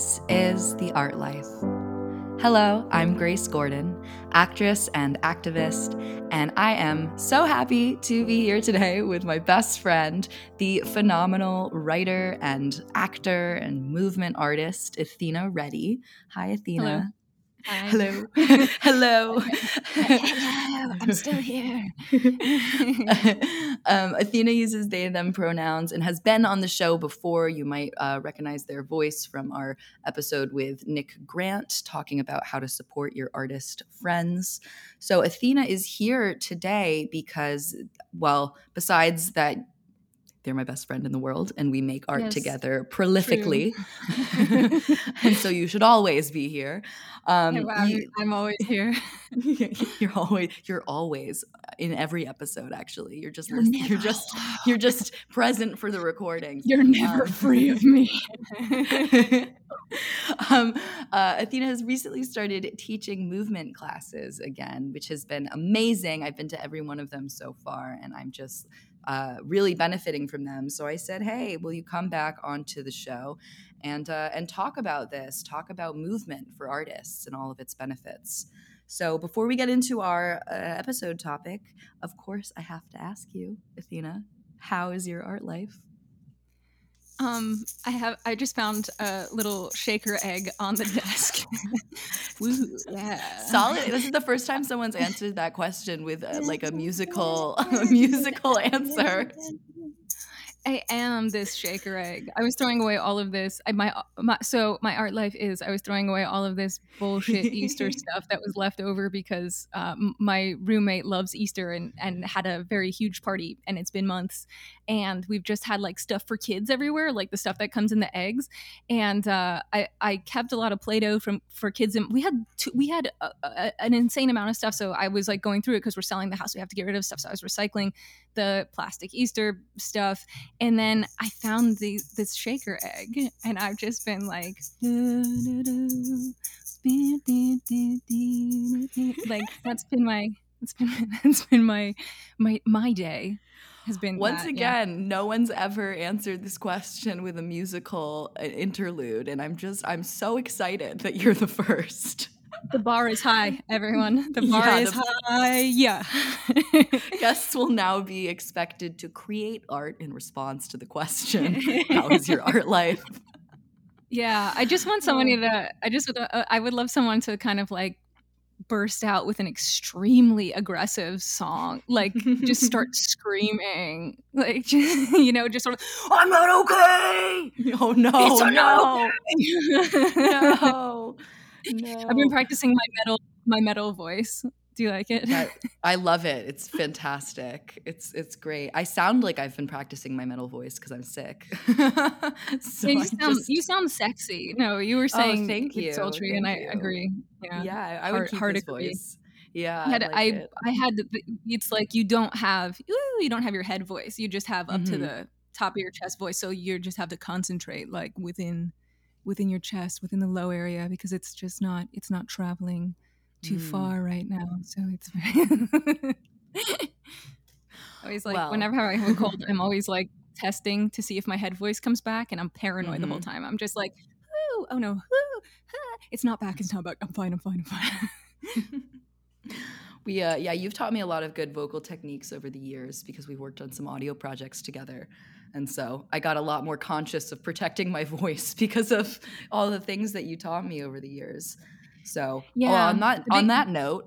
This is The Art Life. Hello, I'm Grace Gordon, actress and activist, and I am so happy to be here today with my best friend, the phenomenal writer and actor and movement artist, Athena Reddy. Hi, Athena. Hello. Hello. Hello. Hello. I'm still here. um, Athena uses they, them pronouns and has been on the show before. You might uh, recognize their voice from our episode with Nick Grant talking about how to support your artist friends. So, Athena is here today because, well, besides that they're my best friend in the world and we make art Yes, together prolifically and so you should always be here um, Hey, wow, you- I'm always here. you're always you're always in every episode actually you're just You're you're just alone. you're just present for the recording You're never Um, free of me. um, uh, Athena has recently started teaching movement classes again, which has been amazing. I've been to every one of them so far, and I'm just uh, really benefiting from them. So I said, "Hey, will you come back onto the show and uh, and talk about this? Talk about movement for artists and all of its benefits." So before we get into our uh, episode topic, of course, I have to ask you, Athena, how is your art life? Um, I have. I just found a little shaker egg on the desk. Woo! Yeah. Solid. This is the first time someone's answered that question with uh, like a musical, a musical answer. I am this shaker egg. I was throwing away all of this. I, my, my so my art life is I was throwing away all of this bullshit Easter stuff that was left over because um, my roommate loves Easter and and had a very huge party and it's been months. And we've just had like stuff for kids everywhere like the stuff that comes in the eggs. And uh, I I kept a lot of Play-Doh from for kids and we had two, we had a, a, an insane amount of stuff. So I was like going through it because we're selling the house. We have to get rid of stuff. So I was recycling the plastic Easter stuff and then I found the this shaker egg, and I've just been like, like that's been my that's been that's been my my my day has been Once that, yeah. again, no one's ever answered this question with a musical uh, interlude, and I'm just I'm so excited that you're the first. The bar is high, everyone. The bar Yeah, is the- high. Yeah. Guests will now be expected to create art in response to the question, "How is your art life?" Yeah, I just want somebody to. I just. Uh, I would love someone to kind of like burst out with an extremely aggressive song, like just start screaming, like just, you know, just sort of. I'm not okay. Oh no, It's no, not no, no. I've been practicing my metal, my metal voice. Do you like it? I love it. It's fantastic. It's it's great. I sound like I've been practicing my metal voice because I'm sick. so Yeah, you sound just- you sound sexy. No, you were saying thank it's you, sultry, and I you. agree. Yeah. yeah, I would hard- keep hard this agree. voice. Yeah, I had, like I, it. I had it's like you don't have ooh, you don't have your head voice you just have up to Mhm. the top of your chest voice so you just have to concentrate like within within your chest within the low area because it's just not it's not traveling too Mm. far right now so it's very always like Well. whenever I have a cold I'm always like testing to see if my head voice comes back and I'm paranoid the whole Mm-hmm. time I'm just like oh no ah, it's not back it's not back I'm fine I'm fine I'm fine We uh, yeah, you've taught me a lot of good vocal techniques over the years because we worked on some audio projects together. And so I got a lot more conscious of protecting my voice because of all the things that you taught me over the years. So well, Yeah, on that on that note,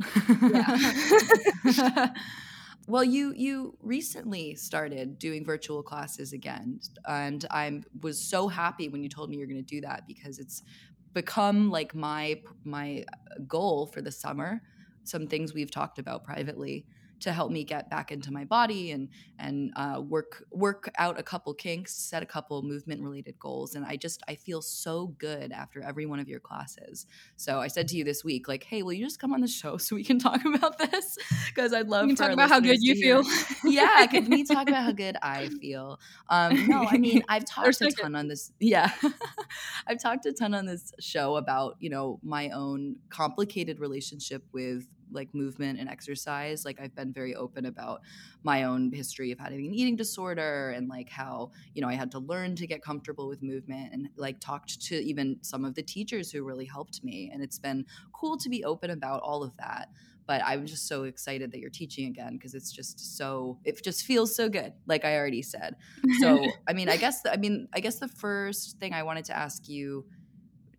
Yeah. well, you you recently started doing virtual classes again, and I was so happy when you told me you're going to do that because it's become like my my goal for the summer. Some things we've talked about privately to help me get back into my body and and uh, work work out a couple kinks, set a couple movement related goals, and I just I feel so good after every one of your classes. So I said to you this week, like, hey, will you just come on the show so we can talk about this? Because I'd love you can talk about how good you feel yeah, can we talk about how good I feel? Um, no, I mean I've talked a ton on this. Yeah, I've talked a ton on this show about you know my own complicated relationship with like movement and exercise. Like I've been very open about my own history of having an eating disorder and like how, you know, I had to learn to get comfortable with movement and like talked to even some of the teachers who really helped me. And it's been cool to be open about all of that but i'm just so excited that you're teaching again because it's just so it just feels so good like i already said so i mean i guess the, i mean i guess the first thing i wanted to ask you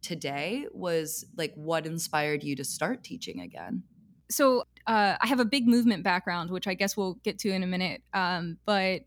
today was like what inspired you to start teaching again? So uh, I have a big movement background, which I guess we'll get to in a minute. Um, but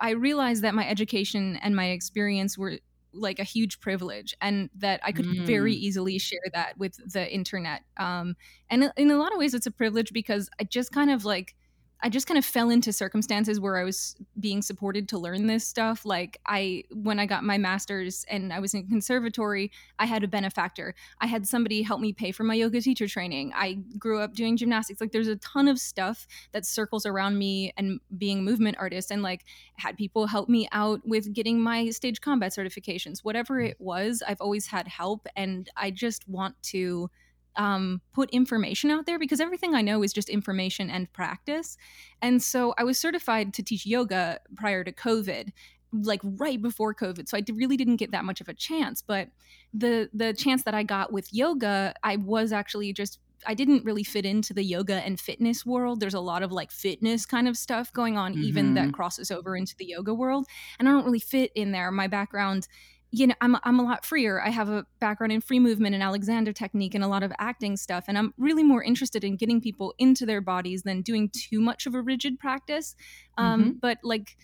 I realized that my education and my experience were like a huge privilege and that I could mm. very easily share that with the internet. Um, and in a lot of ways, it's a privilege because I just kind of like I just kind of fell into circumstances where I was being supported to learn this stuff. Like I when I got my masters and I was in conservatory, I had a benefactor. I had somebody help me pay for my yoga teacher training. I grew up doing gymnastics. Like there's a ton of stuff that circles around me and being a movement artist and like had people help me out with getting my stage combat certifications. Whatever mm. it was, I've always had help and I just want to um, put information out there because everything I know is just information and practice. And so I was certified to teach yoga prior to COVID like right before covid so i really didn't get that much of a chance but the the chance that i got with yoga i was actually just I didn't really fit into the yoga and fitness world. There's a lot of like fitness kind of stuff going on, mm-hmm. even that mm-hmm. crosses over into the yoga world. And I don't really fit in there. My background you know, I'm I'm a lot freer. I have a background in free movement and Alexander technique and a lot of acting stuff, and I'm really more interested in getting people into their bodies than doing too much of a rigid practice. Um, mm-hmm. But like,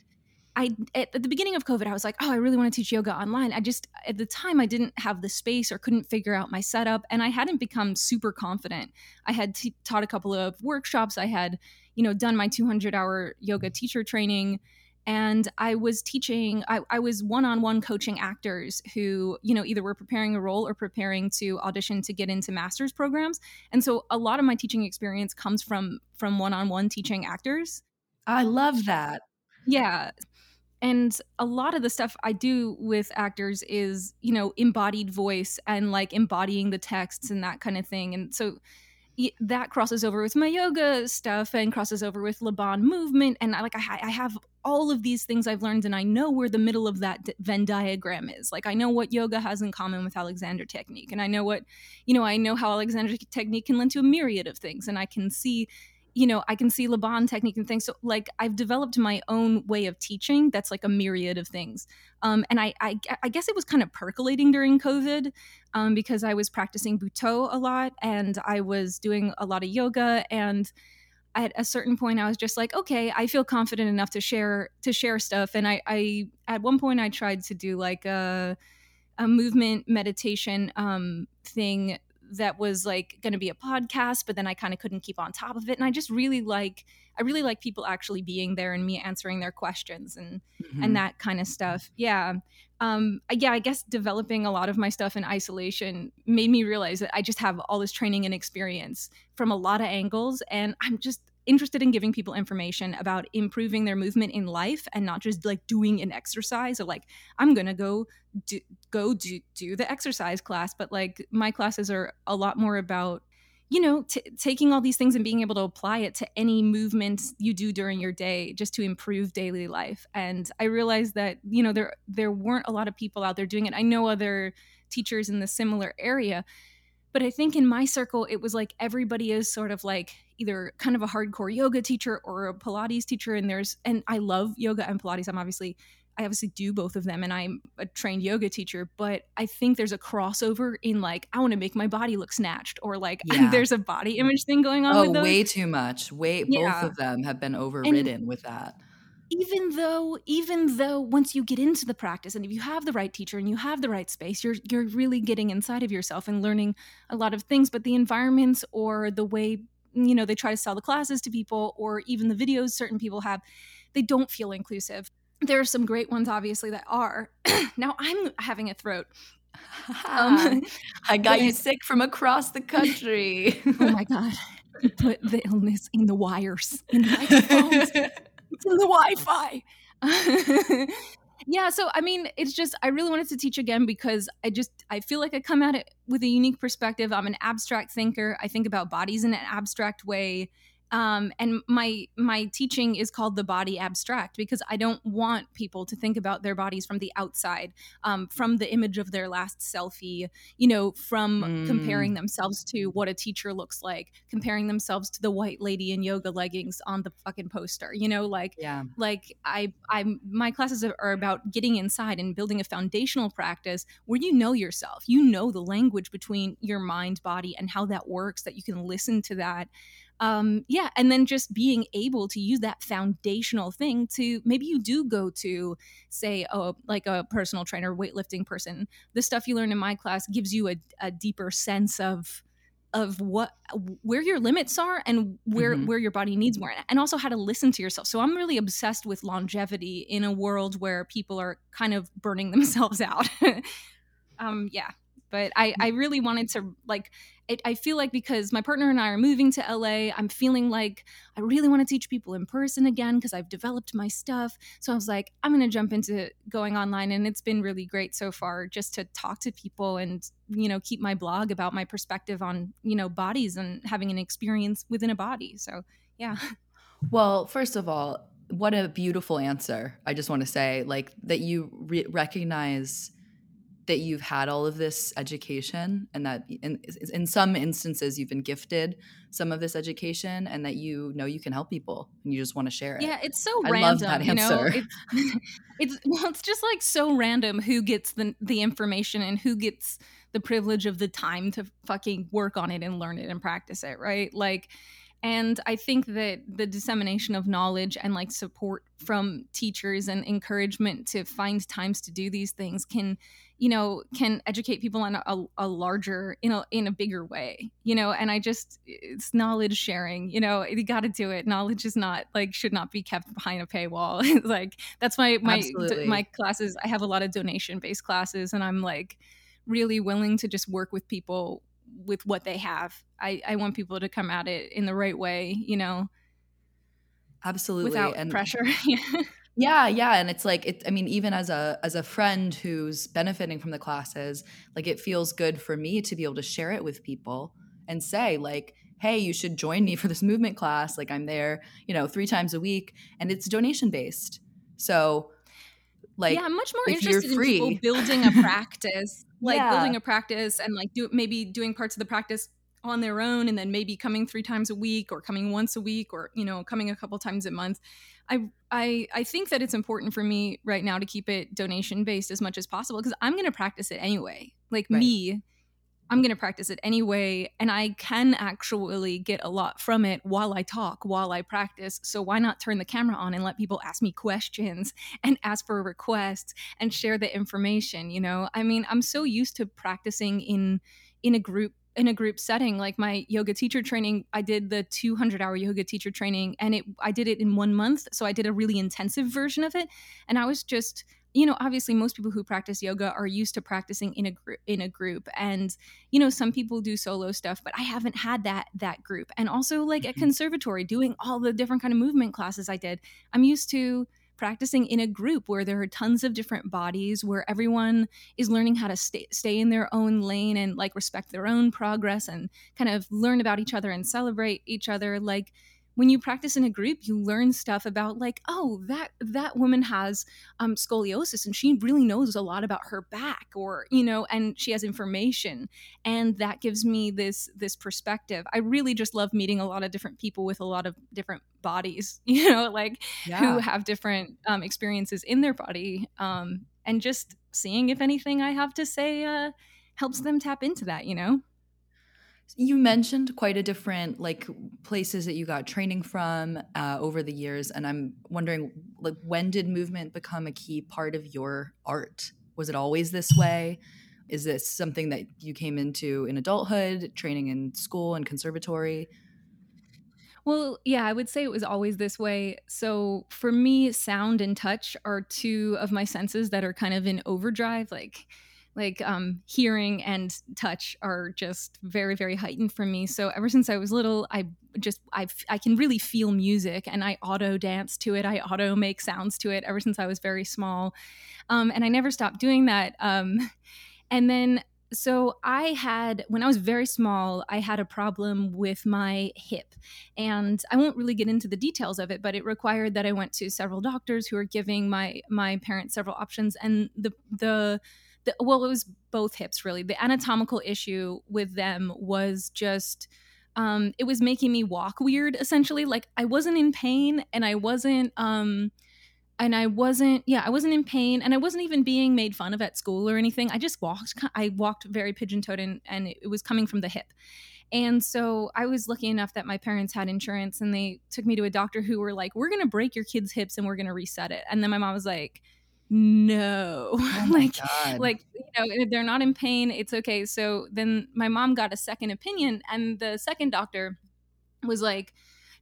I at, the beginning of COVID, I was like, oh, I really want to teach yoga online. I just at the time I didn't have the space or couldn't figure out my setup, and I hadn't become super confident. I had t- taught a couple of workshops. I had, you know, done my 200 hour yoga teacher training and i was teaching I, I, was one-on-one coaching actors who you know either were preparing a role or preparing to audition to get into master's programs. And so a lot of my teaching experience comes from from one-on-one teaching actors. I love that. Yeah. And a lot of the stuff i do with actors is you know embodied voice and like embodying the texts and that kind of thing. And so that crosses over with my yoga stuff and crosses over with Laban movement. And I like I, I have all of these things I've learned, and I know where the middle of that Venn diagram is. Like I know what yoga has in common with Alexander technique, and I know what, you know, I know how Alexander technique can lend to a myriad of things, and I can see you know, I can see Laban technique and things. So, like, I've developed my own way of teaching that's like a myriad of things. Um, and I, I, I, guess it was kind of percolating during COVID um, because I was practicing Butoh a lot and I was doing a lot of yoga. And at a certain point, I was just like, okay, I feel confident enough to share to share stuff. And I, I at one point, I tried to do like a a movement meditation um, thing that was like going to be a podcast, but then I kind of couldn't keep on top of it. And I just really like, I really like people actually being there and me answering their questions and mm-hmm. and that kind of stuff. Yeah. Um, yeah, I guess developing a lot of my stuff in isolation made me realize that I just have all this training and experience from a lot of angles, and I'm just interested in giving people information about improving their movement in life and not just like doing an exercise or like i'm gonna go do, go do, do the exercise class but like my classes are a lot more about you know t- taking all these things and being able to apply it to any movement you do during your day just to improve daily life. And i realized that you know there there weren't a lot of people out there doing it. I know other teachers in the similar area but I think in my circle, it was like everybody is sort of like either kind of a hardcore yoga teacher or a Pilates teacher. And there's, and I love yoga and Pilates. I'm obviously, I obviously do both of them and I'm a trained yoga teacher, but I think there's a crossover in like, I want to make my body look snatched or like yeah. there's a body image thing going on. Oh, way too much. Way, yeah. both of them have been overridden and, with that even though even though once you get into the practice and if you have the right teacher and you have the right space you're you're really getting inside of yourself and learning a lot of things but the environments or the way you know they try to sell the classes to people or even the videos certain people have they don't feel inclusive. There are some great ones obviously that are. Now i'm having a throat. Um, i got you sick from across the country. Oh my god. Put the illness in the wires in the microphones in the Wi-Fi. yeah so i mean it's just i really wanted to teach again because i just i feel like i come at it with a unique perspective. I'm an abstract thinker. I think about bodies in an abstract way um, and my my teaching is called the body abstract because I don't want people to think about their bodies from the outside, um, from the image of their last selfie, you know, from mm. comparing themselves to what a teacher looks like, comparing themselves to the white lady in yoga leggings on the fucking poster, you know, like yeah, like I I my classes are about getting inside and building a foundational practice where you know yourself, you know the language between your mind, body, and how that works, that you can listen to that um, yeah, and then just being able to use that foundational thing to maybe you do go to, say, oh, like a personal trainer, weightlifting person. The stuff you learn in my class gives you a, a deeper sense of of what where your limits are and where mm-hmm. where your body needs more and also how to listen to yourself so i'm really obsessed with longevity in a world where people are kind of burning themselves out um yeah but I, mm. I really wanted to like it, I feel like because my partner and I are moving to LA, I'm feeling like I really want to teach people in person again because I've developed my stuff. So I was like, I'm going to jump into going online, and it's been really great so far just to talk to people and you know keep my blog about my perspective on you know bodies and having an experience within a body. So yeah. Well, first of all, what a beautiful answer. I just want to say like that you re- recognize that you've had all of this education and that in, in some instances you've been gifted some of this education and that you know you can help people and you just want to share it. Yeah, it's so I random. Love that you know? it's, it's well, it's just like so random who gets the the information and who gets the privilege of the time to fucking work on it and learn it and practice it, right? Like and i think that the dissemination of knowledge and like support from teachers and encouragement to find times to do these things can you know can educate people in a, a larger in a in a bigger way you know? And i just it's knowledge sharing you know? You got to do it. Knowledge is not like should not be kept behind a paywall. Like that's my my d- my classes i have a lot of donation based classes and i'm like really willing to just work with people with what they have. I, I want people to come at it in the right way, you know. Absolutely. Without and pressure. yeah, yeah. And it's like it I mean, even as a as a friend who's benefiting from the classes, like it feels good for me to be able to share it with people and say, like, hey, you should join me for this movement class. Like I'm there, you know, three times a week and it's donation based. So like yeah, I'm much more interested in people building a practice like yeah. building a practice and like do maybe doing parts of the practice on their own and then maybe coming three times a week or coming once a week or you know coming a couple times a month i i i think that it's important for me right now to keep it donation based as much as possible because i'm going to practice it anyway like right. me I'm going to practice it anyway. And I can actually get a lot from it while I talk, while I practice. So why not turn the camera on and let people ask me questions and ask for requests and share the information? You know, I mean, I'm so used to practicing in in a group in a group setting like my yoga teacher training i did the 200 hour yoga teacher training and it i did it in one month so i did a really intensive version of it and i was just you know obviously most people who practice yoga are used to practicing in a group in a group and you know some people do solo stuff but i haven't had that that group and also like at mm-hmm. conservatory doing all the different kind of movement classes i did i'm used to practicing in a group where there are tons of different bodies where everyone is learning how to stay, stay in their own lane and like respect their own progress and kind of learn about each other and celebrate each other like when you practice in a group you learn stuff about like oh that that woman has um, scoliosis and she really knows a lot about her back or you know and she has information. And that gives me this this perspective. I really just love meeting a lot of different people with a lot of different bodies you know like yeah. who have different um, experiences in their body um, and just seeing if anything i have to say uh, helps them tap into that you know you mentioned quite a different like places that you got training from uh, over the years, and I'm wondering, like, when did movement become a key part of your art? Was it always this way? Is this something that you came into in adulthood, training in school and conservatory? Well, yeah, I would say it was always this way. So for me, sound and touch are two of my senses that are kind of in overdrive. Like like um, hearing and touch are just very very heightened for me. So ever since i was little i just i i can really feel music and i auto dance to it. I auto make sounds to it ever since i was very small. Um, and i never stopped doing that um, and then so I had when I was very small, I had a problem with my hip, and I won't really get into the details of it, but it required that I went to several doctors who were giving my my parents several options, and the the the, well, it was both hips really. The anatomical issue with them was just um, it was making me walk weird essentially. Like I wasn't in pain and I wasn't um, and I wasn't yeah, I wasn't in pain and I wasn't even being made fun of at school or anything. I just walked I walked very pigeon-toed and, and it was coming from the hip. And so I was lucky enough that my parents had insurance and they took me to a doctor who were like, We're gonna break your kid's hips and we're gonna reset it. And then my mom was like, no. Oh like God. like you know if they're not in pain it's okay. So then my mom got a second opinion and the second doctor was like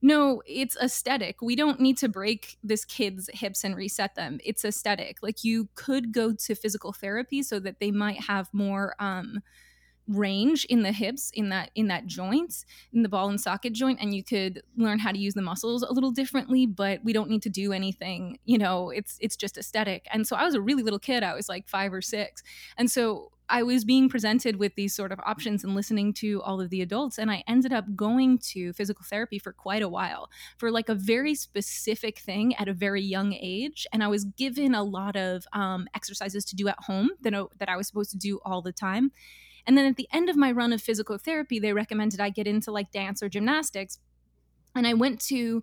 no it's aesthetic. We don't need to break this kid's hips and reset them. It's aesthetic. Like you could go to physical therapy so that they might have more um range in the hips in that in that joint in the ball and socket joint and you could learn how to use the muscles a little differently but we don't need to do anything you know it's it's just aesthetic and so i was a really little kid i was like 5 or 6 and so I was being presented with these sort of options and listening to all of the adults. And I ended up going to physical therapy for quite a while for like a very specific thing at a very young age. And I was given a lot of um, exercises to do at home that, that I was supposed to do all the time. And then at the end of my run of physical therapy, they recommended I get into like dance or gymnastics. And I went to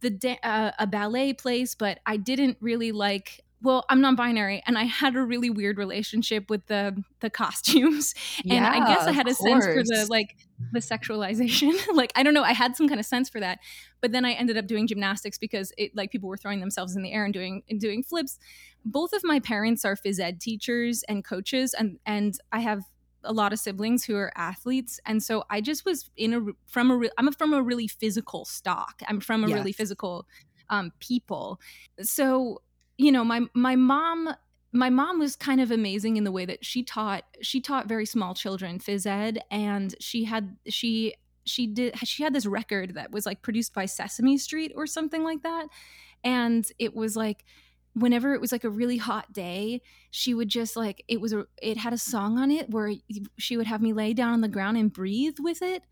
the da- uh, a ballet place, but I didn't really like well i'm non-binary and i had a really weird relationship with the the costumes. And yeah, i guess i had a of sense for the like the sexualization. Like i don't know i had some kind of sense for that. But then i ended up doing gymnastics because it like people were throwing themselves in the air and doing and doing flips. Both of my parents are phys ed teachers and coaches and and i have a lot of siblings who are athletes and so i just was in a from a re- i'm from a really physical stock. I'm from a really physical um, people. So you know my my mom my mom was kind of amazing in the way that she taught she taught very small children phys ed and she had she she did she had this record that was like produced by Sesame Street or something like that and it was like whenever it was like a really hot day she would just like it was a it had a song on it where she would have me lay down on the ground and breathe with it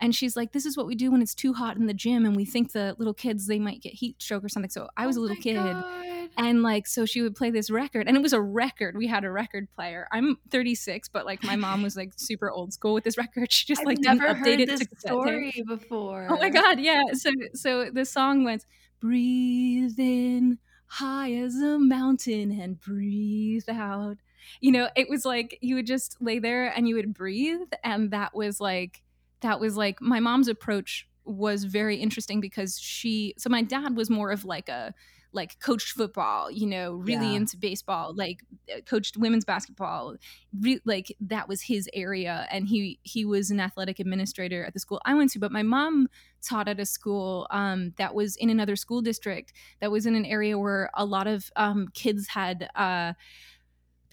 and she's like this is what we do when it's too hot in the gym and we think the little kids they might get heat stroke or something so i was Oh a little kid God. and like so she would play this record and it was a record we had a record player i'm 36 but like my mom was like super old school with this record she just I've like never heard this tape. story before. Oh my god, yeah. So so the song went breathe in high as a mountain and breathe out. You know, it was like you would just lay there and you would breathe and that was like that was like my mom's approach was very interesting because she so my dad was more of like a like coached football, you know, really Yeah. into baseball, like uh, coached women's basketball, re- like that was his area and he he was an athletic administrator at the school I went to but my mom taught at a school um, that was in another school district that was in an area where a lot of um, kids had uh,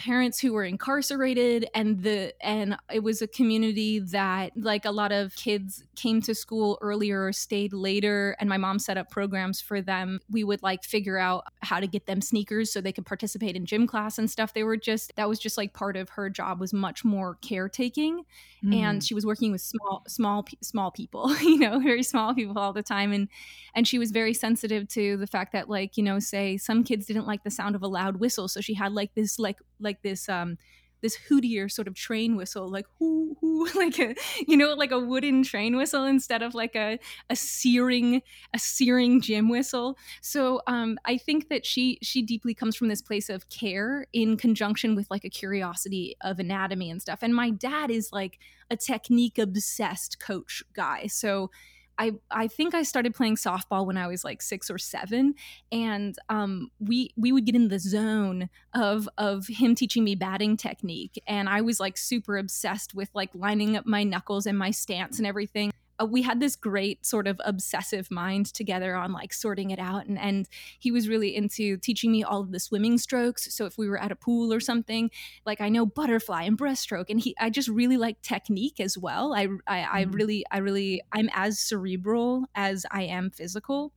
parents who were incarcerated and the and it was a community that like a lot of kids came to school earlier or stayed later and my mom set up programs for them we would like figure out how to get them sneakers so they could participate in gym class and stuff they were just that was just like part of her job was much more caretaking Mm. and she was working with small small small people you know very small people all the time and and she was very sensitive to the fact that like you know say some kids didn't like the sound of a loud whistle so she had like this like like this um this hootier sort of train whistle like whoo whoo like a you know like a wooden train whistle instead of like a a searing a searing gym whistle. So um i think that she she deeply comes from this place of care in conjunction with like a curiosity of anatomy and stuff. And my dad is like a technique obsessed coach guy. So I, I think I started playing softball when I was like six or seven, and um, we we would get in the zone of of him teaching me batting technique, and I was like super obsessed with like lining up my knuckles and my stance and everything. Uh, we had this great sort of obsessive mind together on like sorting it out and and he was really into teaching me all of the swimming strokes so if we were at a pool or something like i know butterfly and breaststroke and he i just really like technique as well i i, I mm-hmm. really i really i'm as cerebral as i am physical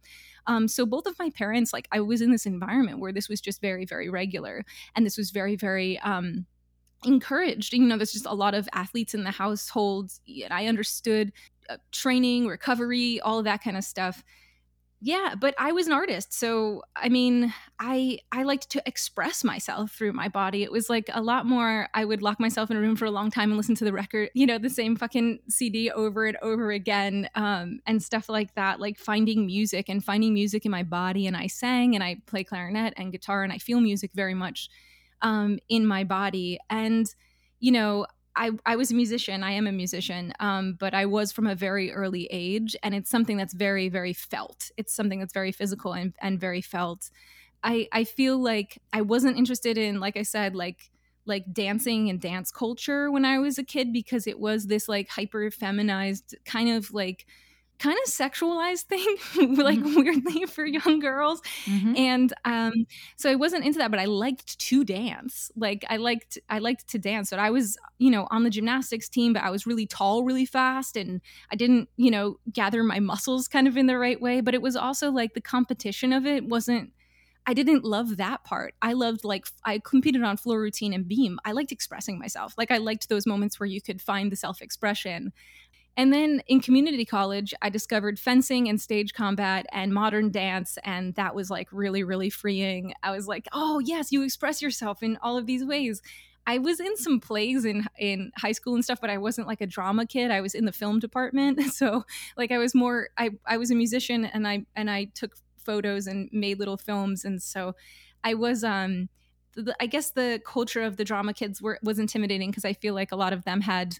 um, so both of my parents like i was in this environment where this was just very very regular and this was very very um, encouraged. You know, there's just a lot of athletes in the household, and I understood uh, training, recovery, all of that kind of stuff. Yeah, but I was an artist, so I mean, I I liked to express myself through my body. It was like a lot more. I would lock myself in a room for a long time and listen to the record, you know, the same fucking CD over and over again, um, and stuff like that. Like finding music and finding music in my body, and I sang and I play clarinet and guitar, and I feel music very much um, in my body. And, you know, I, I was a musician. I am a musician, um, but I was from a very early age, and it's something that's very, very felt. It's something that's very physical and, and very felt. I, I feel like I wasn't interested in, like I said, like like dancing and dance culture when I was a kid because it was this like hyper feminized kind of like kind of sexualized thing like mm-hmm. weirdly for young girls mm-hmm. and um so i wasn't into that but i liked to dance like i liked i liked to dance but i was you know on the gymnastics team but i was really tall really fast and i didn't you know gather my muscles kind of in the right way but it was also like the competition of it wasn't I didn't love that part. I loved like I competed on floor routine and beam. I liked expressing myself. Like I liked those moments where you could find the self-expression. And then in community college, I discovered fencing and stage combat and modern dance. And that was like really, really freeing. I was like, oh, yes, you express yourself in all of these ways. I was in some plays in in high school and stuff, but I wasn't like a drama kid. I was in the film department, so like I was more. I I was a musician, and I and I took photos and made little films, and so I was um. I guess the culture of the drama kids were was intimidating because I feel like a lot of them had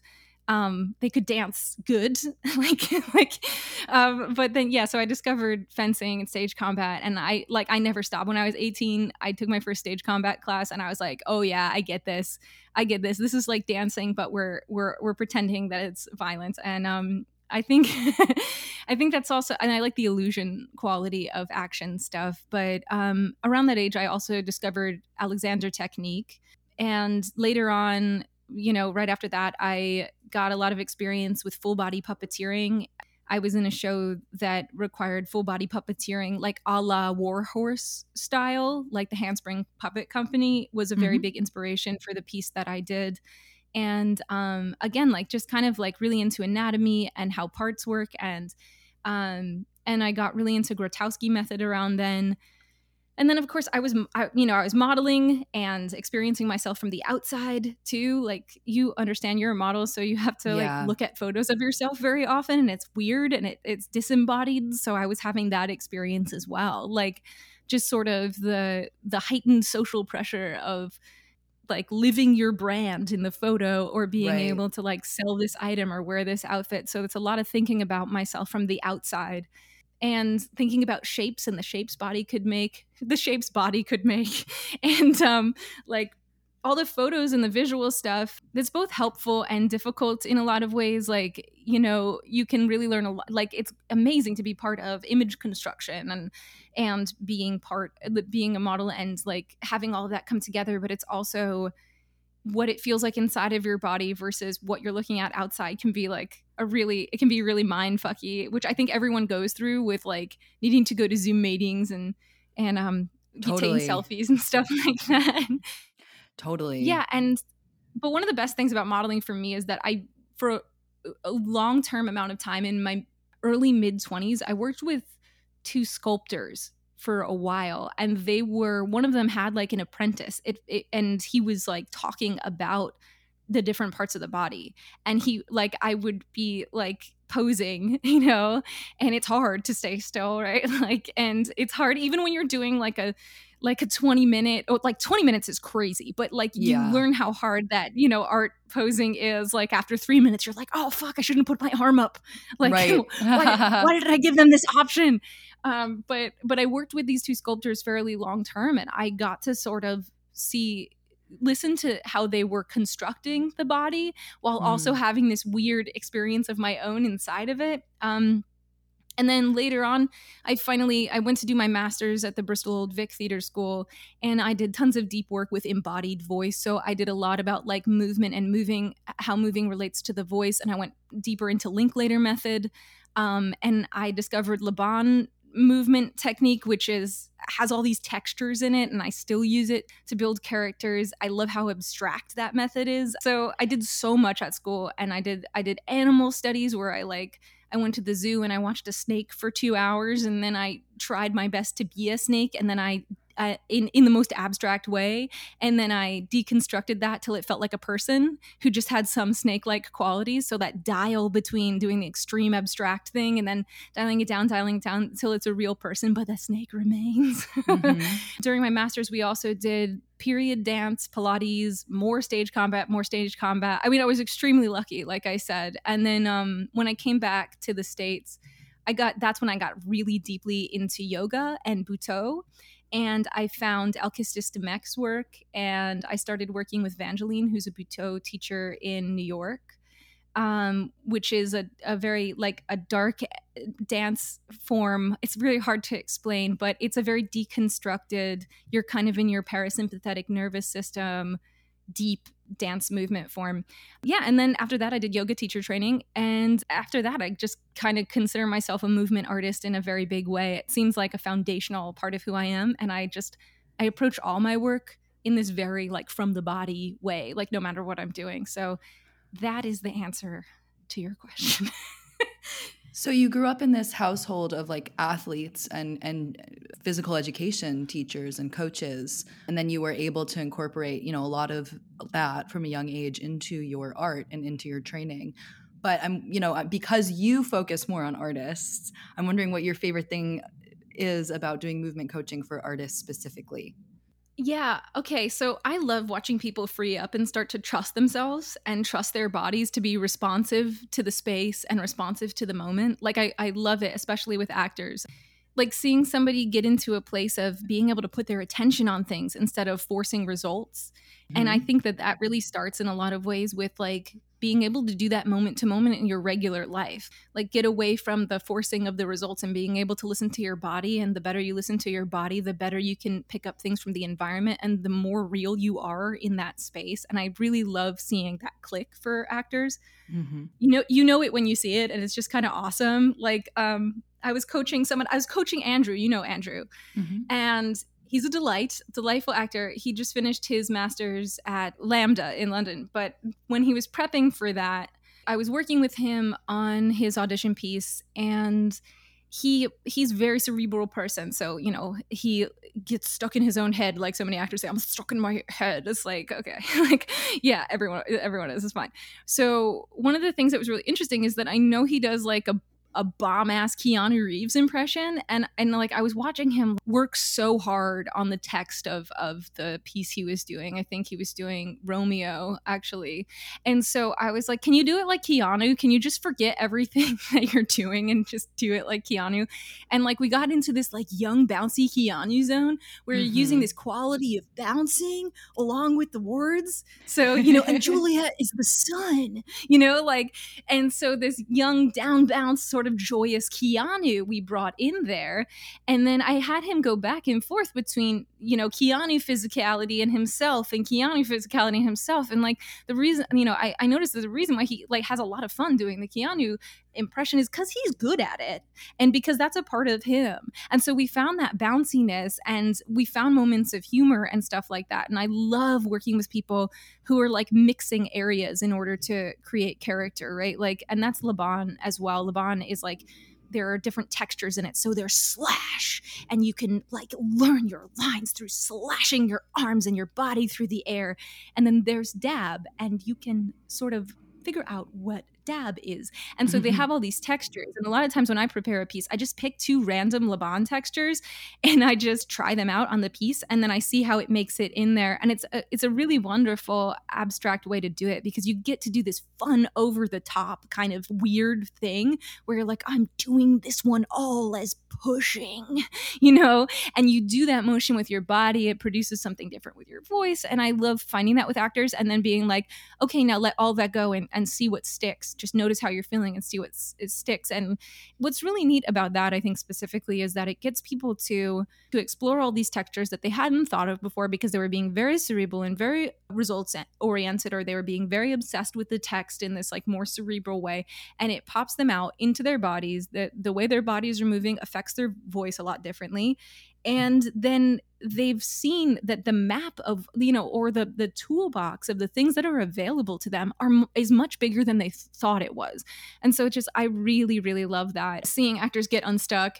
um, they could dance good like like um, but then yeah so i discovered fencing and stage combat and i like i never stopped. When i was 18 i took my first stage combat class and i was like oh yeah i get this. I get this. This is like dancing but we're we're we're pretending that it's violence. And um I think I think that's also and I like the illusion quality of action stuff. But um, around that age, I also discovered Alexander technique, and later on, you know, right after that, I got a lot of experience with full body puppeteering. I was in a show that required full body puppeteering, like a la Warhorse style, like the Handspring Puppet Company was a very mm-hmm. big inspiration for the piece that I did. And um, again, like just kind of like really into anatomy and how parts work, and um, and I got really into Grotowski method around then and then of course i was I, you know i was modeling and experiencing myself from the outside too like you understand you're a model so you have to yeah. like look at photos of yourself very often and it's weird and it, it's disembodied so i was having that experience as well like just sort of the the heightened social pressure of like living your brand in the photo or being right. able to like sell this item or wear this outfit so it's a lot of thinking about myself from the outside and thinking about shapes and the shapes body could make the shapes body could make. And um like all the photos and the visual stuff that's both helpful and difficult in a lot of ways. Like you know you can really learn a lot like it's amazing to be part of image construction and and being part being a model and like having all of that come together but it's also what it feels like inside of your body versus what you're looking at outside can be like a really it can be really mind fucky which i think everyone goes through with like needing to go to zoom meetings and and um totally. taking selfies and stuff like that totally yeah and but one of the best things about modeling for me is that i for a, a long term amount of time in my early mid 20s i worked with two sculptors for a while and they were one of them had like an apprentice. It, it, and he was like talking about the different parts of the body. And he like i would be like posing you know? And it's hard to stay still right? Like and it's hard even when you're doing like a like a 20 minute or like 20 minutes is crazy but like yeah. you learn how hard that you know art posing is like after three minutes you're like oh fuck i shouldn't put my arm up. Like right. why, why, did i give them this option um, but but i worked with these two sculptors fairly long term and i got to sort of see listen to how they were constructing the body while mm. also having this weird experience of my own inside of it. Um, and then later on i finally i went to do my master's at the bristol old vic theater school and i did tons of deep work with embodied voice so i did a lot about like movement and moving how moving relates to the voice and i went deeper into linklater method um, and i discovered laban movement technique which is has all these textures in it and i still use it to build characters. I love how abstract that method is. So i did so much at school and i did i did animal studies where i like I went to the zoo and I watched a snake for two hours, and then I tried my best to be a snake, and then I uh, in in the most abstract way. And then i deconstructed that till it felt like a person who just had some snake like qualities. So that dial between doing the extreme abstract thing and then dialing it down dialing it down till it's a real person but the snake remains. Mm-hmm. during my masters we also did period dance pilates more stage combat more stage combat. I mean i was extremely lucky like i said. And then um, when i came back to the states I got that's when I got really deeply into yoga and Butoh and I found Alkistis Dimech's work, and I started working with Vangeline, who's a Butoh teacher in New York, um, which is a, a very like a dark eh, dance form. It's really hard to explain, but it's a very deconstructed. You're kind of in your parasympathetic nervous system, deep dance movement form. Yeah, and then after that I did yoga teacher training and after that I just kind of consider myself a movement artist in a very big way. It seems like a foundational part of who I am and I just I approach all my work in this very like from the body way, like no matter what I'm doing. So that is the answer to your question. So you grew up in this household of like athletes and and physical education teachers and coaches and then you were able to incorporate, you know, a lot of that from a young age into your art and into your training. But I'm, you know, because you focus more on artists, I'm wondering what your favorite thing is about doing movement coaching for artists specifically. Yeah. Okay. So I love watching people free up and start to trust themselves and trust their bodies to be responsive to the space and responsive to the moment. Like, I, I love it, especially with actors. Like seeing somebody get into a place of being able to put their attention on things instead of forcing results. Mm-hmm. And I mm-hmm. think that that really starts in a lot of ways with like being able to do that moment to moment in your regular life. Like get away from the forcing of the results and being able to listen to your body. And the better you listen to your body, the better you can pick up things from the environment and the more real you are in that space. And I really love seeing that click for actors. Mm-hmm. You know, you know it when you see it, and it's just kind of awesome. Like, um, I was coaching someone, I was coaching Andrew, you know Andrew. Mm-hmm. And he's a delight, delightful actor. He just finished his master's at LAMDA in London. But when he was prepping for that, I was working with him on his audition piece and he he's very cerebral person so you know he gets stuck in his own head like so many actors say i'm stuck in my head it's like okay like yeah everyone everyone is it's fine so one of the things that was really interesting is that i know he does like a a bomb ass Keanu Reeves impression, and and like I was watching him work so hard on the text of of the piece he was doing. I think he was doing Romeo actually, and so I was like, "Can you do it like Keanu? Can you just forget everything that you're doing and just do it like Keanu?" And like we got into this like young bouncy Keanu zone where mm-hmm. you're using mm-hmm. this quality of bouncing along with the words. So you know, and Juliet is the sun, you know, like, and so this young down bounce sort sort of joyous Keanu we brought in there. And then I had him go back and forth between, you know, Keanu physicality and himself and Keanu physicality and himself. And like the reason, you know, I, I noticed the reason why he like has a lot of fun doing the Keanu impression is because he's good at it and because that's a part of him. And so we found that bounciness and we found moments of humor and stuff like that. And I love working with people who are like mixing areas in order to create character, right? Like, and that's Laban as well. Laban is like, there are different textures in it. So there's slash, and you can like learn your lines through slashing your arms and your body through the air. And then there's dab, and you can sort of figure out what dab is. And so they mm-hmm. have all these textures. And a lot of times when I prepare a piece, I just pick two random Laban textures and I just try them out on the piece and then I see how it makes it in there. And it's a, it's a really wonderful abstract way to do it because you get to do this fun over the top kind of weird thing where you're like, I'm doing this one all as pushing, you know, and you do that motion with your body. It produces something different with your voice. And I love finding that with actors and then being like, okay, now let all that go and, and see what sticks. Just notice how you're feeling and see what sticks. And what's really neat about that, I think specifically, is that it gets people to to explore all these textures that they hadn't thought of before because they were being very cerebral and very results oriented, or they were being very obsessed with the text in this like more cerebral way. And it pops them out into their bodies. The the way their bodies are moving affects their voice a lot differently and then they've seen that the map of you know or the the toolbox of the things that are available to them are is much bigger than they thought it was. And so just i really really love that seeing actors get unstuck.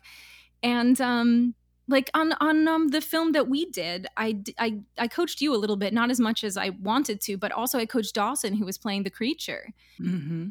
And um like on on um, the film that we did I, I i coached you a little bit not as much as i wanted to but also i coached dawson who was playing the creature. Mm-hmm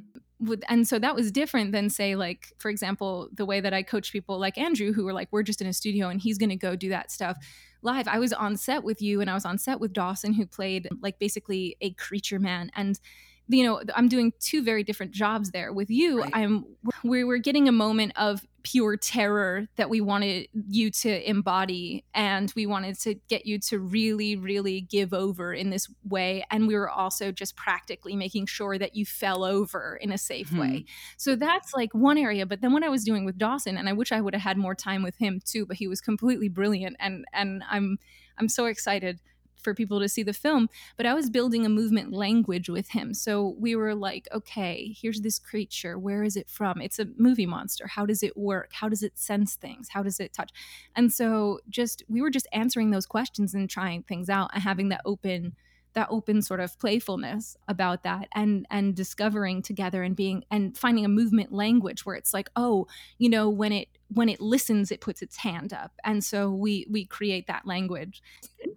and so that was different than say like for example the way that i coach people like andrew who were like we're just in a studio and he's going to go do that stuff. Live i was on set with you and i was on set with dawson who played like basically a creature man and you know i'm doing two very different jobs there with you right. i'm we were getting a moment of pure terror that we wanted you to embody and we wanted to get you to really really give over in this way and we were also just practically making sure that you fell over in a safe mm-hmm. way so that's like one area but then what i was doing with dawson and i wish i would have had more time with him too but he was completely brilliant and and i'm i'm so excited for people to see the film, but I was building a movement language with him. So we were like, okay, here's this creature. Where is it from? It's a movie monster. How does it work? How does it sense things? How does it touch? And so just we were just answering those questions and trying things out and having that open that open sort of playfulness about that and and discovering together and being and finding a movement language where it's like oh you know when it when it listens it puts its hand up and so we we create that language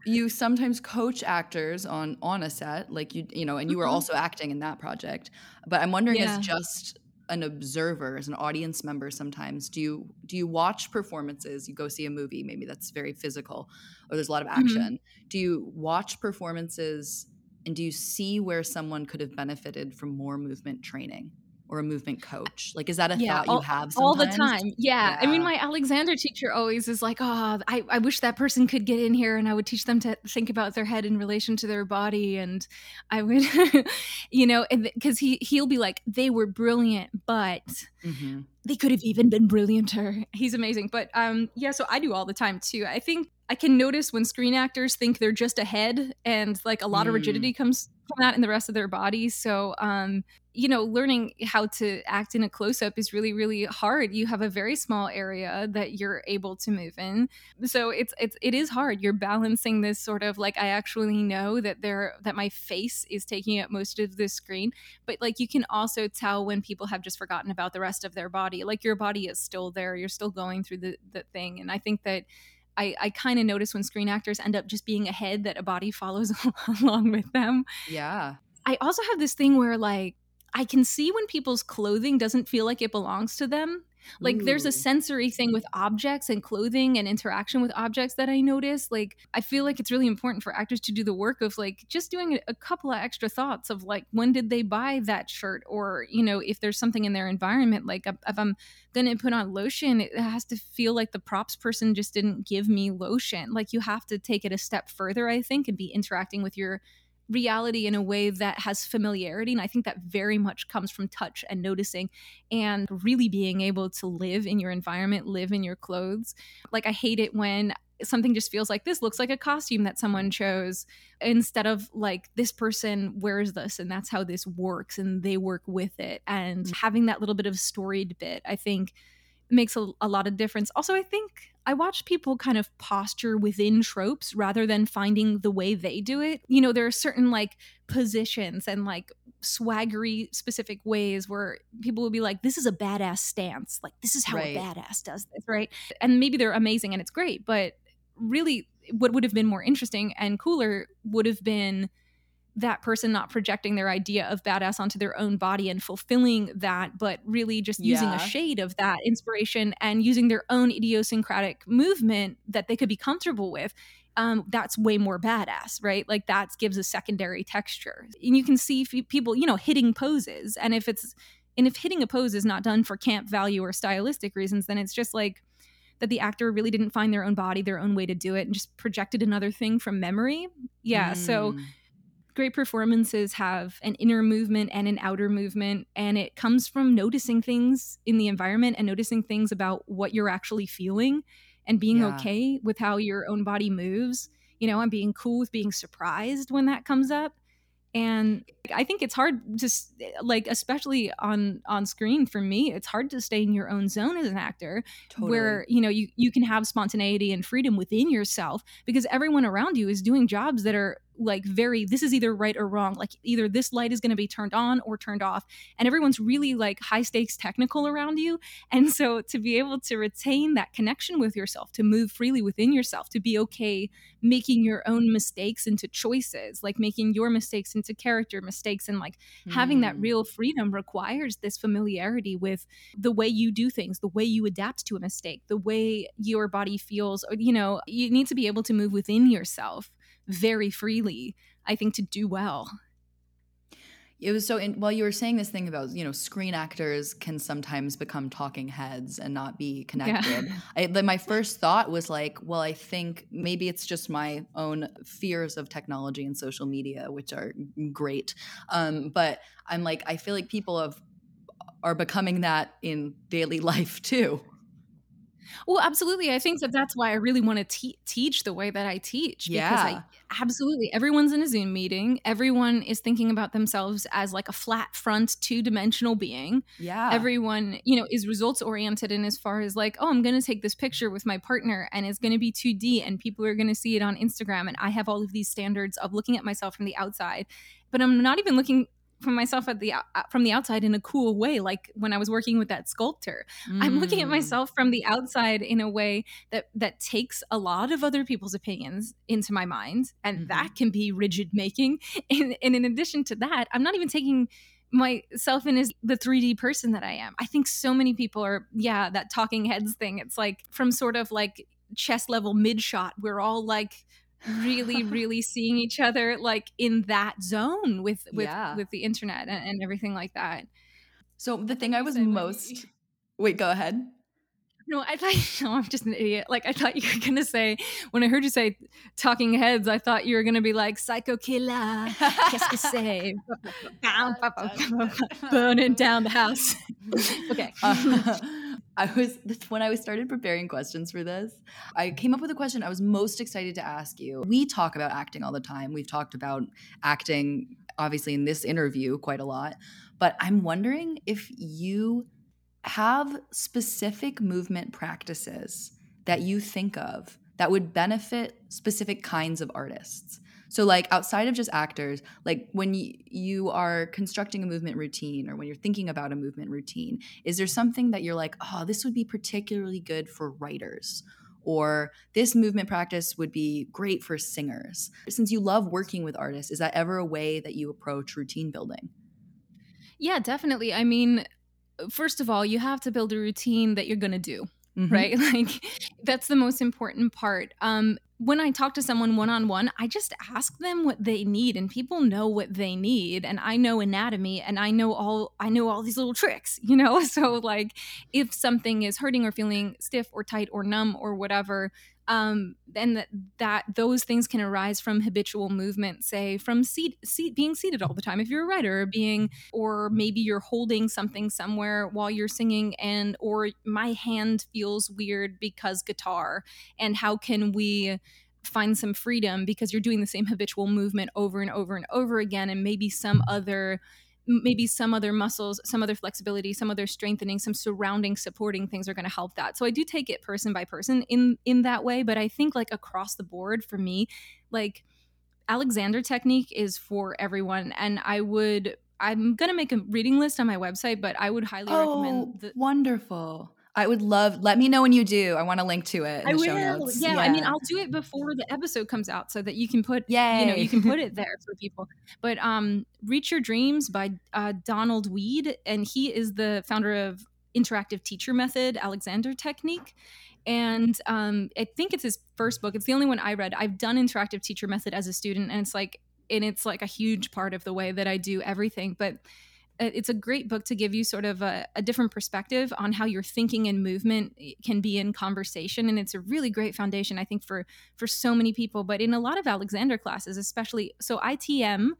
you sometimes coach actors on on a set like you you know and you were mm-hmm. also acting in that project but i'm wondering yeah. as just an observer as an audience member sometimes do you do you watch performances you go see a movie maybe that's very physical or there's a lot of mm-hmm. action mm-hmm. do you watch performances and do you see where someone could have benefited from more movement training or a movement coach? Like, is that a yeah, thought all, you have sometimes? all the time? Yeah. yeah. I mean, my Alexander teacher always is like, oh, I, I wish that person could get in here and I would teach them to think about their head in relation to their body. And I would, you know, because he, he'll be like, they were brilliant, but mm-hmm. they could have even been brillianter. He's amazing. But um, yeah, so I do all the time too. I think I can notice when screen actors think they're just ahead and like a lot mm. of rigidity comes from that in the rest of their body. So, um, you know, learning how to act in a close up is really, really hard. You have a very small area that you're able to move in. So it's, it's, it is hard. You're balancing this sort of like, I actually know that there, that my face is taking up most of the screen, but like you can also tell when people have just forgotten about the rest of their body. Like your body is still there. You're still going through the, the thing. And I think that, I, I kind of notice when screen actors end up just being ahead that a body follows along with them. Yeah. I also have this thing where like I can see when people's clothing doesn't feel like it belongs to them. Like Ooh. there's a mm. sensory thing with objects and clothing and interaction with objects that I notice. Like I feel like it's really important for actors to do the work of like just doing a, a couple of extra thoughts of like when did they buy that shirt or you know if there's something in their environment like if I'm going to put on lotion it has to feel like the props person just didn't give me lotion. Like you have to take it a step further I think and be interacting with your reality in a way that has familiarity. And I think that very much comes from touch and noticing and really being able to live in your environment, live in your clothes. Like, I hate it when something just feels like this looks like a costume that someone chose instead of like this person wears this and that's how this works and they work with it and mm. having that little bit of storied bit i think makes a, a, lot of difference. Also, I think I watch people kind of posture within tropes rather than finding the way they do it. You know, there are certain like positions and like swaggery specific ways where people will be like, this is a badass stance. Like, this is how right. a badass does this, right? And maybe they're amazing and it's great, but really, what would have been more interesting and cooler would have been that person not projecting their idea of badass onto their own body and fulfilling that, but really just using Yeah. a shade of that inspiration and using their own idiosyncratic movement that they could be comfortable with. Um, that's way more badass, right? Like that gives a secondary texture, and you can see people, you know, hitting poses. And if it's and if hitting a pose is not done for camp value or stylistic reasons, then it's just like that the actor really didn't find their own body, their own way to do it, and just projected another thing from memory. Yeah, so Mm. Great performances have an inner movement and an outer movement and it comes from noticing things in the environment and noticing things about what you're actually feeling and being Yeah. okay with how your own body moves you know and being cool with being surprised when that comes up and i think it's hard just like especially on on screen for me it's hard to stay in your own zone as an actor Totally. where you know you you can have spontaneity and freedom within yourself because everyone around you is doing jobs that are like very this is either right or wrong like either this light is going to be turned on or turned off and everyone's really like high stakes technical around you and so to be able to retain that connection with yourself to move freely within yourself to be okay making your own mistakes into choices like making your mistakes into character mistakes and like having that Mm. real freedom requires this familiarity with the way you do things, the way you adapt to a mistake, the way your body feels. Or, you know, you need to be able to move within yourself very freely, I think, to do well. It was so. In, while you were saying this thing about you know screen actors can sometimes become talking heads and not be connected. I, then my first thought was like, well, I think maybe it's just my own fears of technology and social media, which are great. Um, but I'm like, I feel like people have are becoming that in daily life too. Well, absolutely. I think that that's why I really want to te- teach the way that I teach. Because Yeah. I absolutely everyone's in a Zoom meeting. Everyone is thinking about themselves as like a flat front, two dimensional being. Yeah. everyone you know is results oriented in as far as like oh i'm going to take this picture with my partner and it's going to be 2d and people are going to see it on instagram and i have all of these standards of looking at myself from the outside but i'm not even looking from myself at the uh, from the outside in a cool way like when i was working with that sculptor i'm looking at Mm. myself from the outside in a way that that takes a lot of other people's opinions into my mind and Mhm. that can be rigid making and, and in addition to that i'm not even taking myself in as the 3D person that I am. I think so many people are, yeah, that talking heads thing. It's like from sort of like chest level mid shot, we're all like really, really seeing each other like in that zone with with Yeah. with the internet and, and everything like that. So the thing I was you- most wait, go ahead. No, I thought no, I'm just an idiot. Like I thought you were gonna say when I heard you say talking heads, I thought you were gonna be like psycho killer. Qu'est-ce que c'est? Burning down the house. okay. Uh, I was when I was started preparing questions for this, I came up with a question I was most excited to ask you. We talk about acting all the time. We've talked about acting obviously in this interview quite a lot, but I'm wondering if you have specific movement practices that you think of that would benefit specific kinds of artists. So, like outside of just actors, like when you, you are constructing a movement routine or when you're thinking about a movement routine, is there something that you're like, oh, this would be particularly good for writers? Or this movement practice would be great for singers? Since you love working with artists, is that ever a way that you approach routine building? Yeah, definitely. I mean, first of all, you have to build a routine that you're going to do, Mhm. right? Like that's the most important part. Um when I talk to someone one on one, I just ask them what they need and people know what they need and I know anatomy and I know all I know all these little tricks, you know? So like if something is hurting or feeling stiff or tight or numb or whatever, um, then that, that those things can arise from habitual movement, say from seat, seat being seated all the time if you're a writer, or being or maybe you're holding something somewhere while you're singing, and or my hand feels weird because guitar, and how can we find some freedom? Because you're doing the same habitual movement over and over and over again, and maybe some other maybe some other muscles, some other flexibility, some other strengthening, some surrounding supporting things are going to help that. So I do take it person by person in in that way, but I think like across the board for me, like Alexander technique is for everyone and I would I'm going to make a reading list on my website, but I would highly Oh, recommend the wonderful. I would love. Let me know when you do. I want to link to it. I will. Yeah, yeah, I mean, I'll do it before the episode comes out so that you can put, Yay. you know, you can put it there for people. But um, "Reach Your Dreams" by uh, Donald Weed, and he is the founder of interactive teacher method, Alexander Technique. And um, I think it's his first book. It's the only one I read. I've done interactive teacher method as a student, and it's like, and it's like a huge part of the way that I do everything. But it's a great book to give you sort of a, a, different perspective on how your thinking and movement eh, can be in conversation and it's a really great foundation i think for for so many people but in a lot of alexander classes especially so itm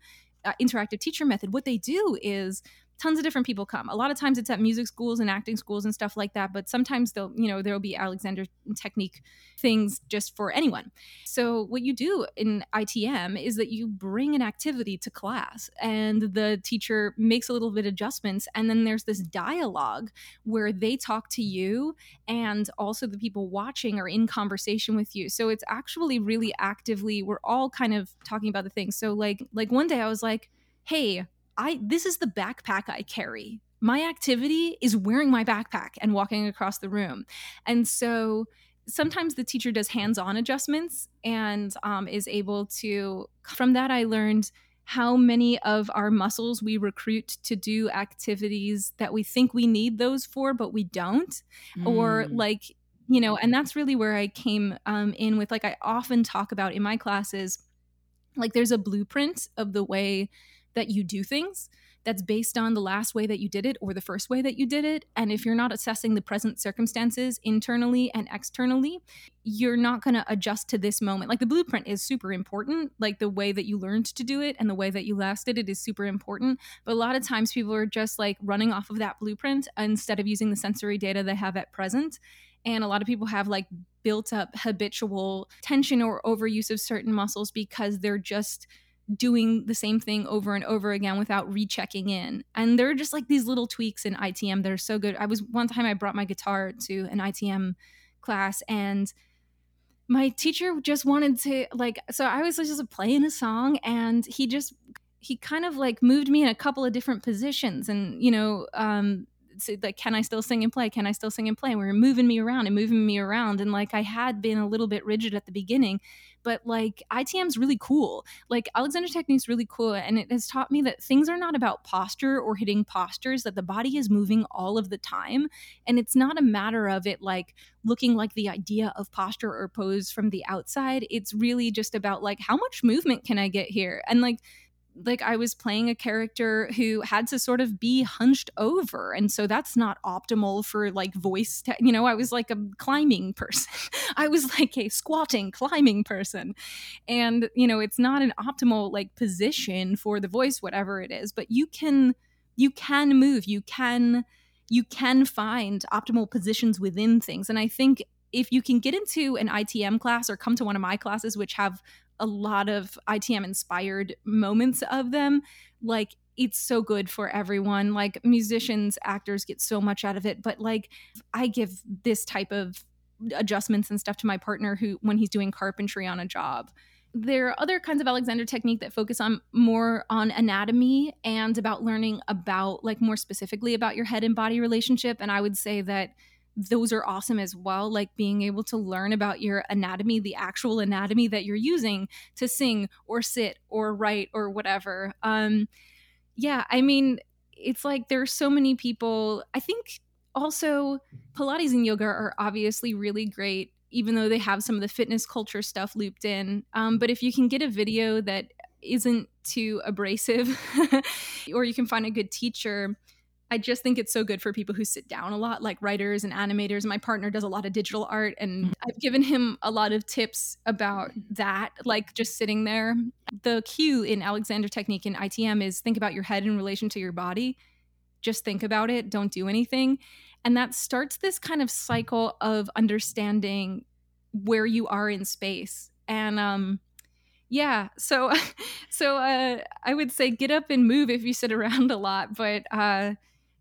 uh, interactive teacher method what they do is tons of different people come. A lot of times it's at music schools and acting schools and stuff like that, but sometimes they'll, you know, there'll be Alexander technique things just for anyone. So what you do in ITM is that you bring an activity to class and the teacher makes a little bit adjustments and then there's this dialogue where they talk to you and also the people watching are in conversation with you. So it's actually really actively we're all kind of talking about the things. So like like one day I was like, "Hey, I this is the backpack I carry. My activity is wearing my backpack and walking across the room. And so sometimes the teacher does hands-on adjustments and um, is able to from that I learned how many of our muscles we recruit to do activities that we think we need those for but we don't mm. or like you know and that's really where i came um, in with like i often talk about in my classes like there's a blueprint of the way that you do things that's based on the last way that you did it or the first way that you did it. And if you're not assessing the present circumstances internally and externally, you're not going to adjust to this moment. Like the blueprint is super important, like the way that you learned to do it and the way that you last did it is super important. But a lot of times people are just like running off of that blueprint instead of using the sensory data they have at present. And a lot of people have like built up habitual tension or overuse of certain muscles because they're just doing the same thing over and over again without rechecking in. And there are just like these little tweaks in ITM that are so good. I was one time I brought my guitar to an ITM class and my teacher just wanted to like so I was just playing a song and he just he kind of like moved me in a couple of different positions and you know um like can i still sing and play? Can i still sing and play? And we were moving me around and moving me around and like i had been a little bit rigid at the beginning but like itm's really cool. Like alexander technique's really cool and it has taught me that things are not about posture or hitting postures that the body is moving all of the time and it's not a matter of it like looking like the idea of posture or pose from the outside. It's really just about like how much movement can i get here? And like like I was playing a character who had to sort of be hunched over. And so that's not optimal for like voice, te- you know, I was like a climbing person. I was like a squatting climbing person. And, you know, it's not an optimal like position for the voice, whatever it is, but you can, you can move, you can, you can find optimal positions within things. And I think if you can get into an ITM class or come to one of my classes, which have a lot of ITM inspired moments of them. Like it's so good for everyone. Like musicians, actors get so much out of it, but like I give this type of adjustments and stuff to my partner who when he's doing carpentry on a job. There are other kinds of Alexander technique that focus on more on anatomy and about learning about like more specifically about your head and body relationship and I would say that those are awesome as well like being able to learn about your anatomy the actual anatomy that you're using to sing or sit or write or whatever. Um yeah i mean it's like there's so many people. I think also pilates and yoga are obviously really great even though they have some of the fitness culture stuff looped in. Um, but if you can get a video that isn't too abrasive or you can find a good teacher I just think it's so good for people who sit down a lot, like writers and animators. My partner does a lot of digital art, and mm-hmm. I've given him a lot of tips about that, like just sitting there. The cue in Alexander Technique in ITM is think about your head in relation to your body. Just think about it, don't do anything. And that starts this kind of cycle of understanding where you are in space. And um, yeah, so so uh, I would say get up and move if you sit around a lot, but uh,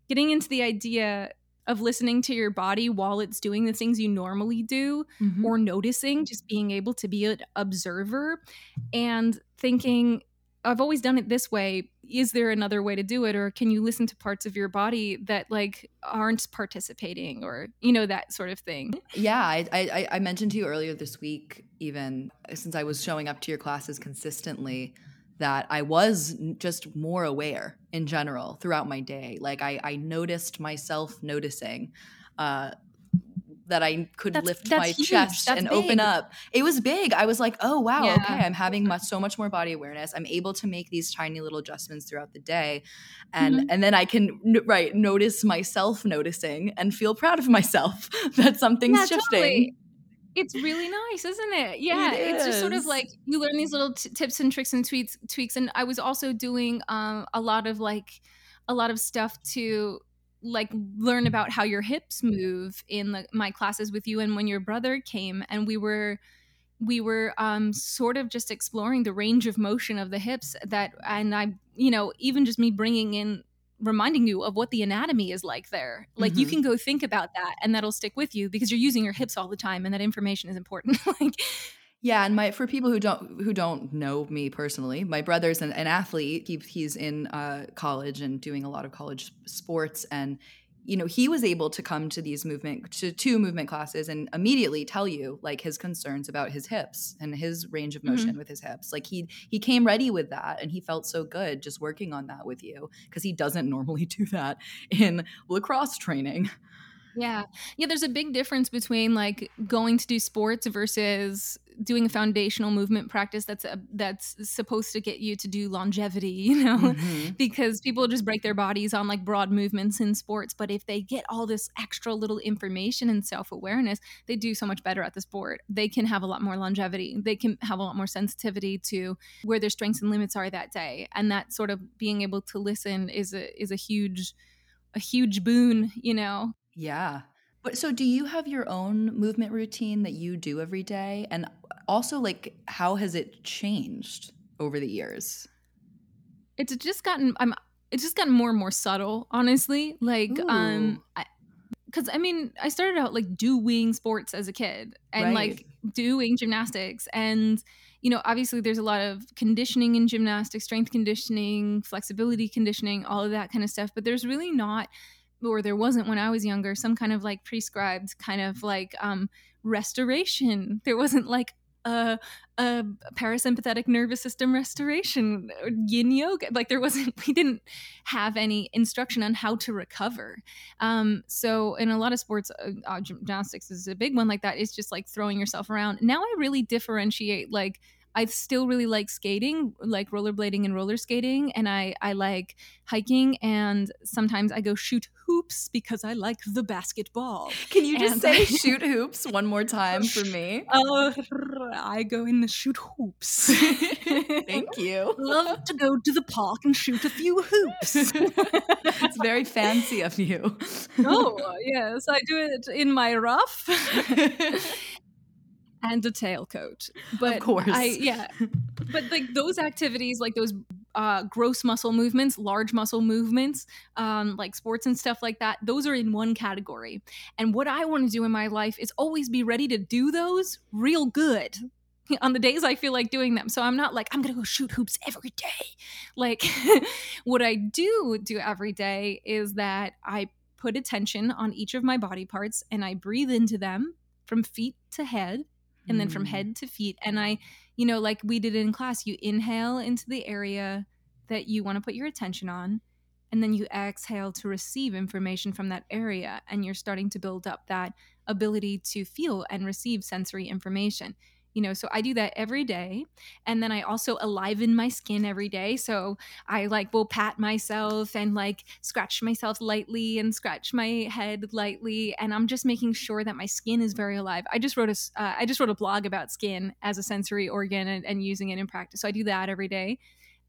getting into the idea of listening to your body while it's doing the things you normally do mm-hmm. or noticing just being able to be an observer and thinking I've always done it this way. Is there another way to do it? Or can you listen to parts of your body that like aren't participating? or you know that sort of thing. Yeah I, I, I mentioned to you earlier this week even since i was showing up to your classes consistently that i was just more aware in general throughout my day like i, I noticed myself noticing uh, that I could that's, lift that's my huge. chest that's and big. open up. It was big. I was like, oh wow, yeah. okay, I'm having much, so much more body awareness. I'm able to make these tiny little adjustments throughout the day, and mm-hmm. and then I can right notice myself noticing and feel proud of myself that something's yeah, shifting. Totally. It's really nice, isn't it? Yeah, it it's just sort of like you learn these little t- tips and tricks and tweaks, tweaks. And I was also doing um, a lot of like a lot of stuff to like learn about how your hips move in the, my classes with you and when your brother came and we were we were um, sort of just exploring the range of motion of the hips that and i you know even just me bringing in reminding you of what the anatomy is like there like mm-hmm. you can go think about that and that'll stick with you because you're using your hips all the time and that information is important like yeah, and my for people who don't who don't know me personally, my brother's an, an athlete. He, he's in uh, college and doing a lot of college sports, and you know he was able to come to these movement to two movement classes and immediately tell you like his concerns about his hips and his range of motion mm-hmm. with his hips. Like he he came ready with that, and he felt so good just working on that with you because he doesn't normally do that in lacrosse training. Yeah. Yeah, there's a big difference between like going to do sports versus doing a foundational movement practice that's a, that's supposed to get you to do longevity, you know, mm-hmm. because people just break their bodies on like broad movements in sports. But if they get all this extra little information and self awareness, they do so much better at the sport. They can have a lot more longevity. They can have a lot more sensitivity to where their strengths and limits are that day, and that sort of being able to listen is a is a huge a huge boon, you know. Yeah. But so do you have your own movement routine that you do every day? And also like how has it changed over the years? It's just gotten I'm it's just gotten more and more subtle, honestly. Like um, Ooh. um because I mean, I started out like doing sports as a kid and right. like doing gymnastics. And, you know, obviously there's a lot of conditioning in gymnastics, strength conditioning, flexibility conditioning, all of that kind of stuff. But there's really not or there wasn't when I was younger, some kind of like prescribed kind of like um, restoration. There wasn't like a, a parasympathetic nervous system restoration, or yin yoga. Like there wasn't, we didn't have any instruction on how to recover. Um, so in a lot of sports, uh, gymnastics is a big one like that. It's just like throwing yourself around. Now I really differentiate like I still really like skating, like rollerblading and roller skating, and I I like hiking, and sometimes I go shoot hoops because I like the basketball. Can you just and say I, shoot hoops one more time for me? Uh, I go in the shoot hoops. Thank you. Love to go to the park and shoot a few hoops. it's very fancy of you. oh yes, I do it in my rough and a tailcoat. But of course, I yeah. But like those activities, like those uh, gross muscle movements, large muscle movements, um, like sports and stuff like that, those are in one category. And what I want to do in my life is always be ready to do those real good on the days I feel like doing them. So I'm not like, I'm going to go shoot hoops every day. Like, what I do do every day is that I put attention on each of my body parts and I breathe into them from feet to head and then from mm. head to feet. And I, you know, like we did in class, you inhale into the area that you want to put your attention on, and then you exhale to receive information from that area. And you're starting to build up that ability to feel and receive sensory information you know so i do that every day and then i also aliven my skin every day so i like will pat myself and like scratch myself lightly and scratch my head lightly and i'm just making sure that my skin is very alive. I just wrote a uh, I just wrote a blog about skin as a sensory organ and, and using it in practice so i do that every day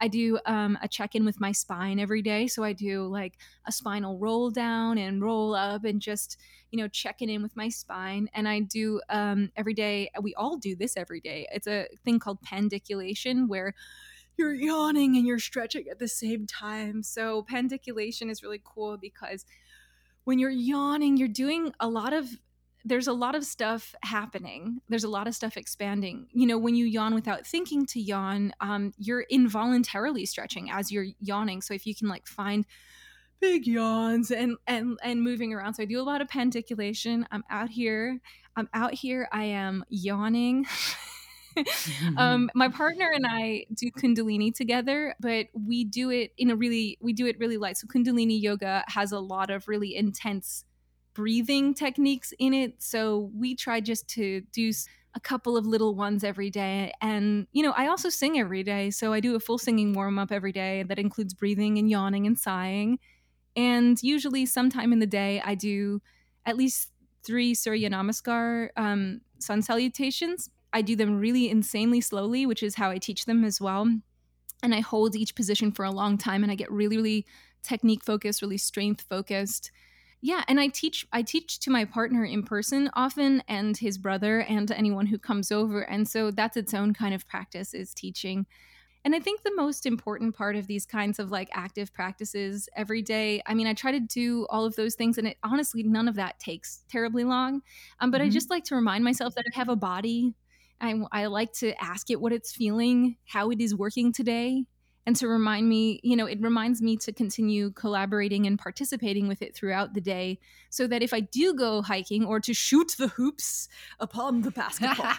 I do um, a check in with my spine every day. So I do like a spinal roll down and roll up and just, you know, checking in with my spine. And I do um, every day, we all do this every day. It's a thing called pandiculation where you're yawning and you're stretching at the same time. So pandiculation is really cool because when you're yawning, you're doing a lot of there's a lot of stuff happening. There's a lot of stuff expanding. You know, when you yawn without thinking to yawn, um, you're involuntarily stretching as you're yawning. So if you can like find big yawns and and and moving around. So I do a lot of pandiculation. I'm out here. I'm out here. I am yawning. um, my partner and I do Kundalini together, but we do it in a really we do it really light. So Kundalini yoga has a lot of really intense breathing techniques in it. So we try just to do a couple of little ones every day. And, you know, I also sing every day. So I do a full singing warm up every day that includes breathing and yawning and sighing. And usually, sometime in the day, I do at least three Surya Namaskar um, sun salutations. I do them really insanely slowly, which is how I teach them as well. And I hold each position for a long time and I get really, really technique focused, really strength focused yeah and i teach i teach to my partner in person often and his brother and anyone who comes over and so that's its own kind of practice is teaching and i think the most important part of these kinds of like active practices every day i mean i try to do all of those things and it honestly none of that takes terribly long um, but mm-hmm. i just like to remind myself that i have a body I, I like to ask it what it's feeling how it is working today and to remind me, you know, it reminds me to continue collaborating and participating with it throughout the day so that if I do go hiking or to shoot the hoops upon the basketball,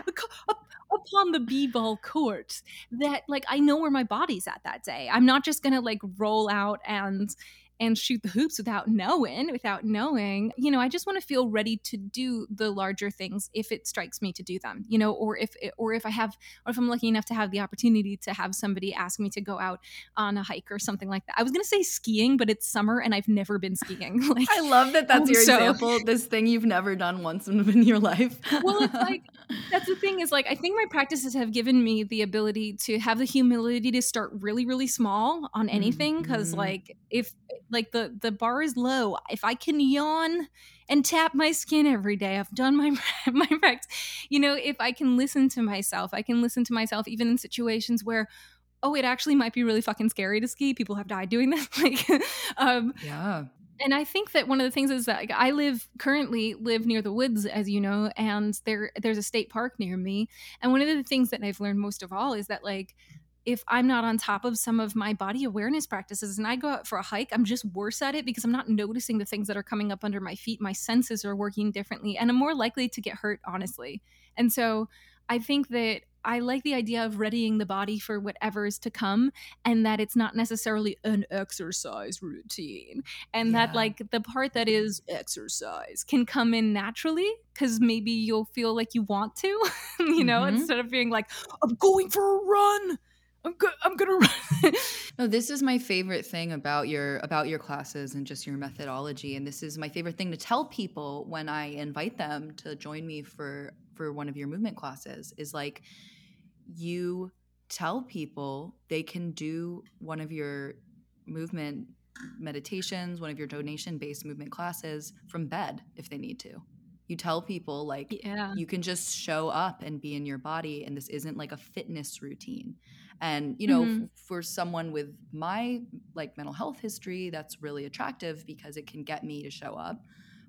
upon the b-ball court, that like I know where my body's at that day. I'm not just going to like roll out and and shoot the hoops without knowing, without knowing, you know, I just want to feel ready to do the larger things if it strikes me to do them, you know, or if, or if I have, or if I'm lucky enough to have the opportunity to have somebody ask me to go out on a hike or something like that. I was going to say skiing, but it's summer and I've never been skiing. like, I love that that's your so, example. This thing you've never done once in your life. well, it's like, that's the thing is like, I think my practices have given me the ability to have the humility to start really, really small on anything. Mm-hmm. Cause like, if, like the the bar is low. If i can yawn and tap my skin every day i've done my my practice. You know if i can listen to myself i can listen to myself even in situations where oh it actually might be really fucking scary to ski. People have died doing this like um yeah. and I think that one of the things is that like, I live currently live near the woods, as you know, and there there's a state park near me. And one of the things that I've learned most of all is that like if I'm not on top of some of my body awareness practices and I go out for a hike, I'm just worse at it because I'm not noticing the things that are coming up under my feet. My senses are working differently and I'm more likely to get hurt, honestly. And so I think that I like the idea of readying the body for whatever is to come and that it's not necessarily an exercise routine. And yeah. that, like, the part that is exercise can come in naturally because maybe you'll feel like you want to, you know, mm-hmm. instead of being like, I'm going for a run I'm good. I'm gonna run. no, this is my favorite thing about your about your classes and just your methodology. And this is my favorite thing to tell people when I invite them to join me for for one of your movement classes is like you tell people they can do one of your movement meditations, one of your donation based movement classes from bed if they need to. You tell people like yeah. you can just show up and be in your body and this isn't like a fitness routine and you know mm-hmm. f- for someone with my like mental health history that's really attractive because it can get me to show up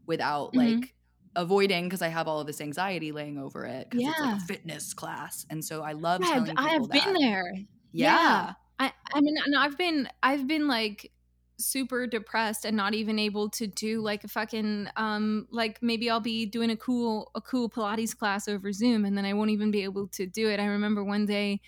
without mm-hmm. like avoiding because I have all of this anxiety laying over it because yeah. it's like a fitness class. And so I love telling people I've that. been there. Yeah. yeah. I, I mean, I've been, I've been like super depressed and not even able to do like a fucking um like maybe I'll be doing a cool a cool Pilates class over Zoom and then I won't even be able to do it. I remember one day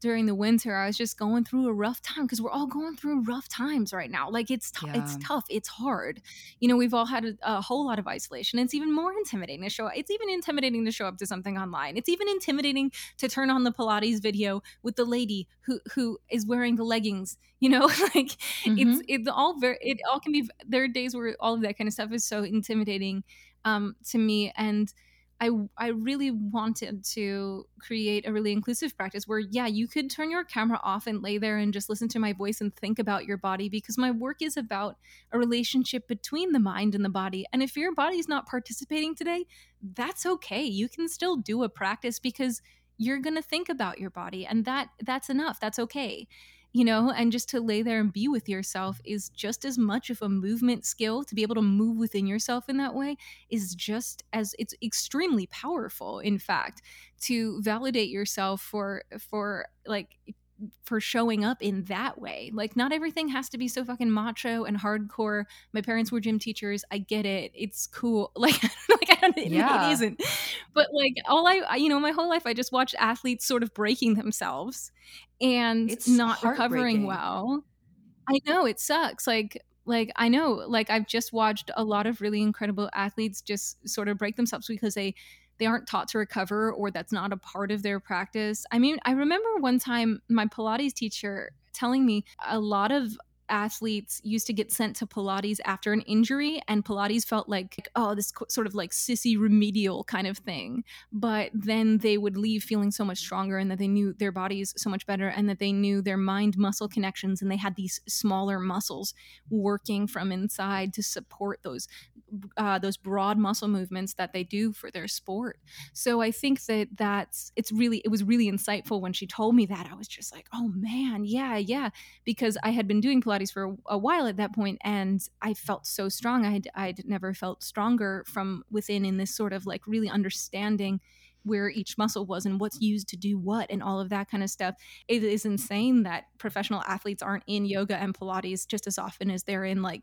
during the winter i was just going through a rough time because we're all going through rough times right now like it's t- yeah. it's tough it's hard you know we've all had a, a, whole lot of isolation it's even more intimidating to show it's even intimidating to show up to something online it's even intimidating to turn on the pilates video with the lady who who is wearing the leggings you know like mm-hmm. it's it's all very it all can be there are days where all of that kind of stuff is so intimidating um to me and I I really wanted to create a really inclusive practice where yeah, you could turn your camera off and lay there and just listen to my voice and think about your body because my work is about a relationship between the mind and the body. And if your body's not participating today, that's okay. You can still do a practice because you're going to think about your body and that that's enough. That's okay you know, and just to lay there and be with yourself is just as much of a movement skill to be able to move within yourself in that way is just as it's extremely powerful in fact to validate yourself for for like for showing up in that way. Like not everything has to be so fucking macho and hardcore. My parents were gym teachers. I get it. It's cool. Like, like I don't, yeah. it isn't. But like all I, you know, my whole life I just watched athletes sort of breaking themselves and it's not recovering well. I know it sucks. Like like I know like I've just watched a lot of really incredible athletes just sort of break themselves because they they aren't taught to recover or that's not a part of their practice. I mean, I remember one time my Pilates teacher telling me a lot of athletes used to get sent to Pilates after an injury, and Pilates felt like, oh, this sort of like sissy remedial kind of thing. But then they would leave feeling so much stronger, and that they knew their bodies so much better, and that they knew their mind muscle connections, and they had these smaller muscles working from inside to support those uh, those broad muscle movements that they do for their sport. So I think that that's it's really it was really insightful when she told me that. I was just like, oh man, yeah, yeah, because I had been doing Pilates for a, a while at that point, and I felt so strong. I'd I'd never felt stronger from within in this sort of like really understanding where each muscle was and what's used to do what and all of that kind of stuff. It is insane that professional athletes aren't in yoga and Pilates just as often as they're in like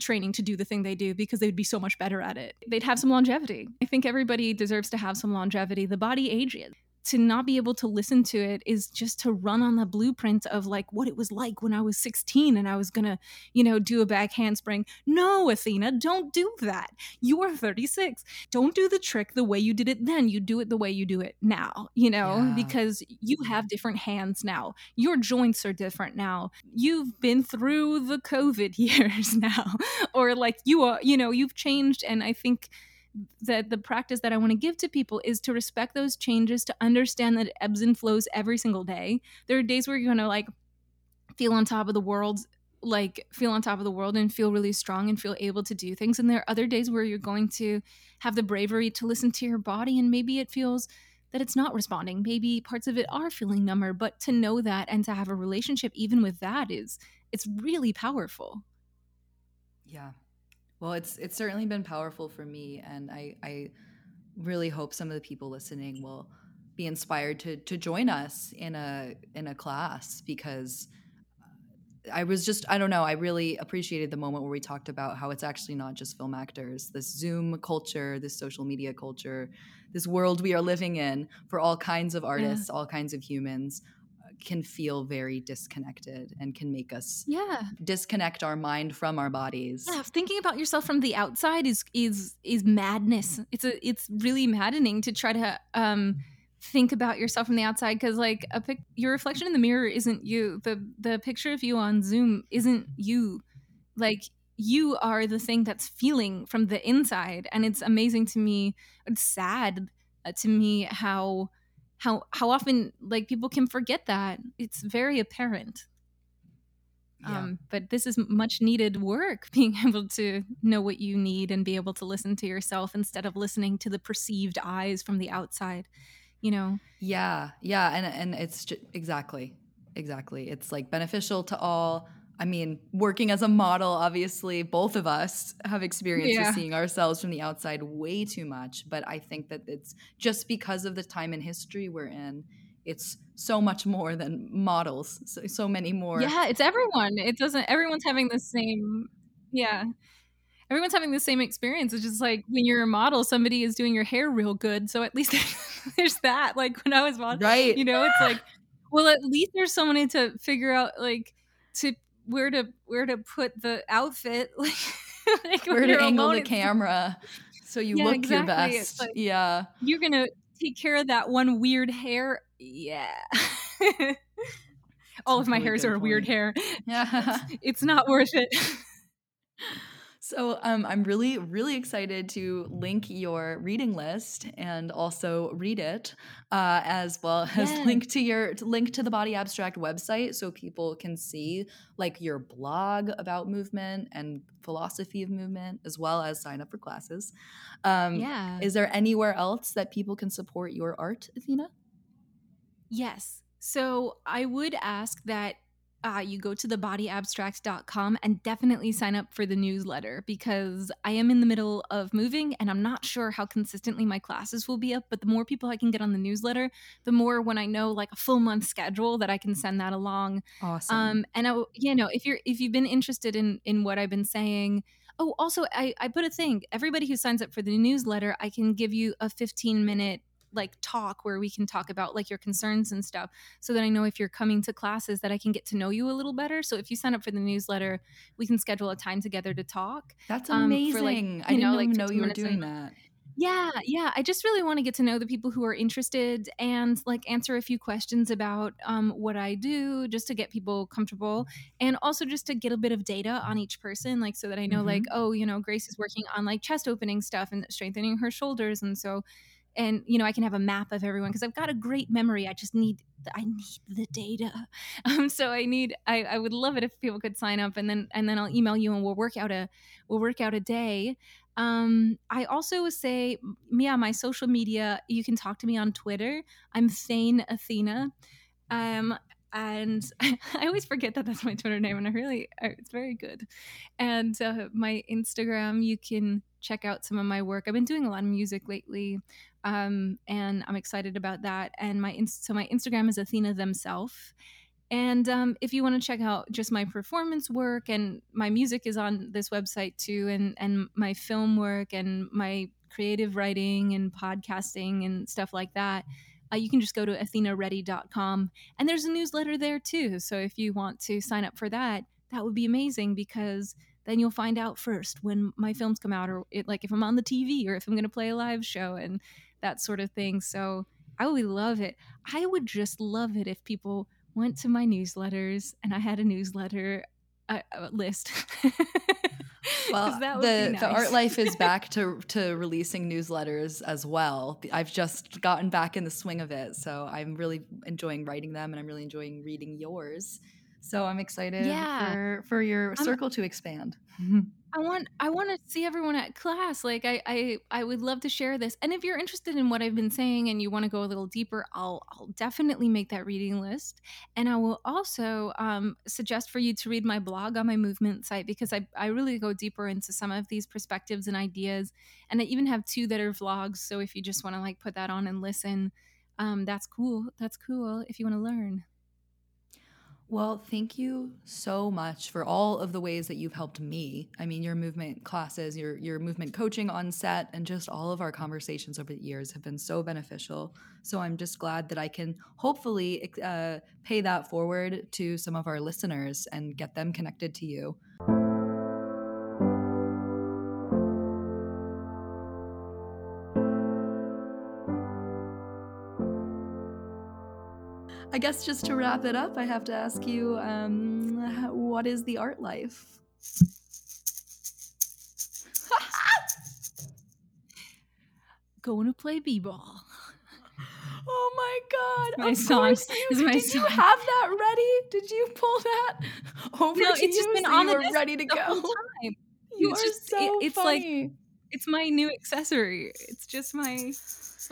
training to do the thing they do because they'd be so much better at it. They'd have some longevity. I think everybody deserves to have some longevity. The body ages to not be able to listen to it is just to run on the blueprint of like what it was like when I was 16 and I was gonna, you know, do a back handspring. No, Athena, don't do that. You are 36. Don't do the trick the way you did it then. You do it the way you do it now, you know, yeah. because you have different hands now. Your joints are different now. You've been through the COVID years now, or like you are, you know, you've changed. And I think that the practice that I want to give to people is to respect those changes, to understand that it ebbs and flows every single day. There are days where you're gonna like feel on top of the world, like feel on top of the world and feel really strong and feel able to do things. And there are other days where you're going to have the bravery to listen to your body and maybe it feels that it's not responding. Maybe parts of it are feeling number, but to know that and to have a relationship even with that is it's really powerful. Yeah. Well, it's it's certainly been powerful for me, and I I really hope some of the people listening will be inspired to to join us in a in a class because I was just I don't know I really appreciated the moment where we talked about how it's actually not just film actors this Zoom culture this social media culture this world we are living in for all kinds of artists yeah. all kinds of humans can feel very disconnected and can make us yeah. disconnect our mind from our bodies. Yeah thinking about yourself from the outside is is is madness. It's a it's really maddening to try to um think about yourself from the outside because like a pic- your reflection in the mirror isn't you. The the picture of you on zoom isn't you. Like you are the thing that's feeling from the inside and it's amazing to me it's sad uh, to me how how how often like people can forget that. It's very apparent. Yeah. um, but this is much needed work being able to know what you need and be able to listen to yourself instead of listening to the perceived eyes from the outside you know? Yeah yeah and and it's just, exactly exactly. It's like beneficial to all I mean, working as a model, obviously, both of us have experience yeah. with seeing ourselves from the outside way too much. But I think that it's just because of the time and history we're in, it's so much more than models. So, so many more. Yeah, it's everyone. It doesn't, everyone's having the same, yeah. Everyone's having the same experience. It's just like when you're a model, somebody is doing your hair real good. So at least there's that. Like when I was model, right? You know, it's like, well, at least there's someone to figure out, like, to where to where to put the outfit like, like where to angle the camera so you yeah, look exactly. your best. like, yeah. you're gonna take care of that one weird hair. Yeah. All of my really hairs are point. weird hair. Yeah. It's, it's not worth it so um, I'm really, really excited to link your reading list and also read it, uh, as well as yes. link to your link to the Body Abstract website so people can see like your blog about movement and philosophy of movement, as well as sign up for classes. Um, yeah. Is there anywhere else that people can support your art, Athena? Yes. So I would ask that uh, you go to thebodyabstract.com and definitely sign up for the newsletter because I am in the middle of moving and I'm not sure how consistently my classes will be up. But the more people I can get on the newsletter, the more when I know like a full month schedule that I can send that along. Awesome. Um, and I, you know, if you're if you've been interested in in what I've been saying, oh, also I I put a thing. Everybody who signs up for the newsletter, I can give you a 15 minute like talk where we can talk about like your concerns and stuff so that I know if you're coming to classes that I can get to know you a little better. So if you sign up for the newsletter, we can schedule a time together to talk. That's amazing. Um, like, I didn't know, like, know you were doing that. Yeah, yeah. I just really want to get to know the people who are interested and like answer a few questions about um, what I do, just to get people comfortable, and also just to get a bit of data on each person, like so that I know, mm-hmm. like, oh, you know, Grace is working on like chest opening stuff and strengthening her shoulders, and so and you know i can have a map of everyone because i've got a great memory i just need the, i need the data um, so i need I, I would love it if people could sign up and then and then i'll email you and we'll work out a we'll work out a day um, I also say, yeah, my social media, you can talk to me on Twitter. I'm Thane Athena. Um, and I always forget that that's my Twitter name, and I really, it's very good. And uh, my Instagram, you can check out some of my work. I've been doing a lot of music lately um, and I'm excited about that. And my so my Instagram is Athena themself. And um, if you want to check out just my performance work and my music is on this website too, and and my film work and my creative writing and podcasting and stuff like that, uh, you can just go to athenareddy.com and there's a newsletter there too. So if you want to sign up for that, that would be amazing because then you'll find out first when my films come out or it, like if I'm on the TV or if I'm going to play a live show and that sort of thing. So I would love it. I would just love it if people went to my newsletters and I had a newsletter uh, uh list. well, the nice. the art life is back to to releasing newsletters as well. I've just gotten back in the swing of it, so I'm really enjoying writing them, and I'm really enjoying reading yours. So I'm excited yeah. for for your circle I'm, to expand. I want I want to see everyone at class. Like I, I I would love to share this. And if you're interested in what I've been saying and you want to go a little deeper, I'll I'll definitely make that reading list. And I will also um, suggest for you to read my blog on my movement site because I I really go deeper into some of these perspectives and ideas. And I even have two that are vlogs. So if you just want to like put that on and listen, um, that's cool. That's cool if you want to learn. Well, thank you so much for all of the ways that you've helped me. I mean, your movement classes, your your movement coaching on set, and just all of our conversations over the years have been so beneficial. So I'm just glad that I can hopefully uh, pay that forward to some of our listeners and get them connected to you. I guess just to wrap it up, I have to ask you um, what is the art life? Going to play b-ball. Oh my god! My song. You, my did song. you have that ready? Did you pull that over no, to it's you just been so on you the ready to go? Time. You it's are just, so it, it's funny. like it's my new accessory. It's just my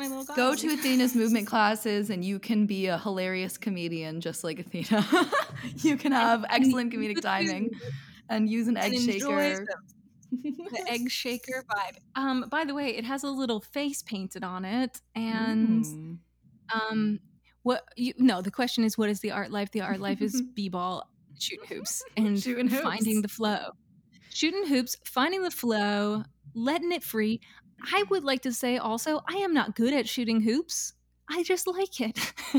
my little Go to Athena's movement classes and you can be a hilarious comedian just like Athena. you can have excellent comedic timing and use an egg shaker. the egg shaker vibe. Um, by the way, it has a little face painted on it, and mm. um, what you no, the question is, what is the art life? The art life is b-ball, shooting hoops, and shooting hoops. finding the flow. Shooting hoops, finding the flow, letting it free. I would like to say also, I am not good at shooting hoops. I just like it.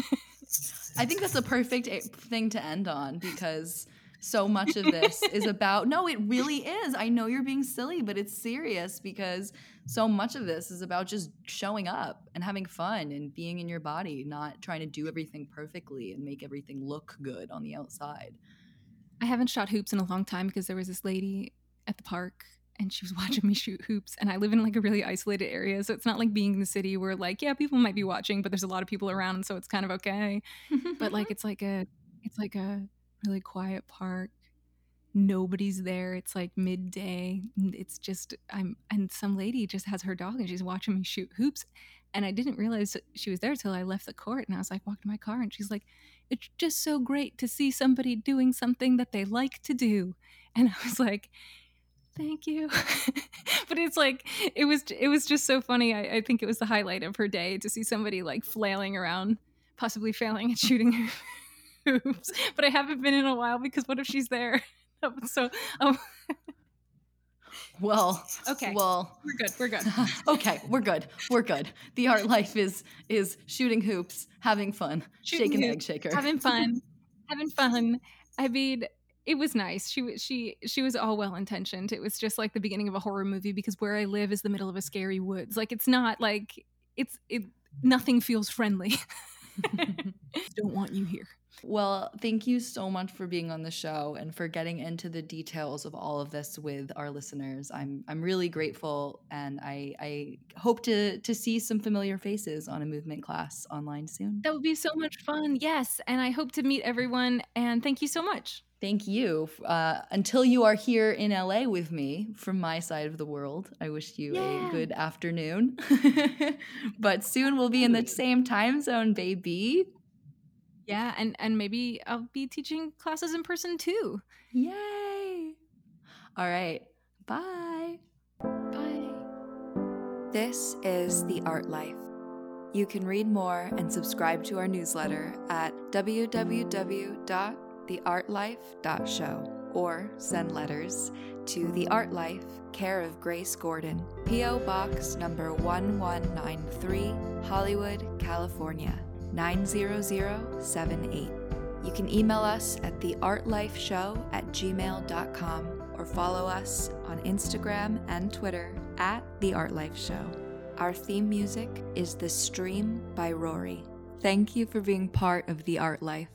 I think that's a perfect thing to end on because so much of this is about no, it really is. I know you're being silly, but it's serious because so much of this is about just showing up and having fun and being in your body, not trying to do everything perfectly and make everything look good on the outside. I haven't shot hoops in a long time because there was this lady at the park and she was watching me shoot hoops and i live in like a really isolated area so it's not like being in the city where like yeah people might be watching but there's a lot of people around and so it's kind of okay. But like it's like a it's like a really quiet park. Nobody's there. It's like midday. It's just i'm and some lady just has her dog and she's watching me shoot hoops and i didn't realize she was there till i left the court and i was like walking to my car and she's like it's just so great to see somebody doing something that they like to do. And I was like, thank you. But it's like it was it was just so funny. I, I, think it was the highlight of her day to see somebody like flailing around possibly failing at shooting hoops but i haven't been in a while because what if she's there? So um, well okay. well we're good we're good. okay we're good we're good. The art life is is shooting hoops having fun shooting shaking hoops, egg shaker. having fun having fun. I mean it was nice. She was she she was all well intentioned. It was just like the beginning of a horror movie because where I live is the middle of a scary woods. Like it's not like it's it nothing feels friendly. Don't want you here. Well, thank you so much for being on the show and for getting into the details of all of this with our listeners. I'm I'm really grateful and I I hope to to see some familiar faces on a movement class online soon. That would be so much fun. Yes, and I hope to meet everyone and thank you so much. Thank you. Uh, until you are here in LA with me from my side of the world, I wish you yeah. a good afternoon. but soon we'll be in the same time zone, baby. Yeah, and and maybe I'll be teaching classes in person too. Yay! All right. Bye. Bye. This is The Art Life. You can read more and subscribe to our newsletter at www theartlife.show or send letters to The Art Life, care of Grace Gordon, P.O. Box number 1193, Hollywood, California 90078. You can email us at theartlifeshow at gmail.com or follow us on Instagram and Twitter at The Art Life Show. Our theme music is The Stream by Rorie. Thank you for being part of The Art Life.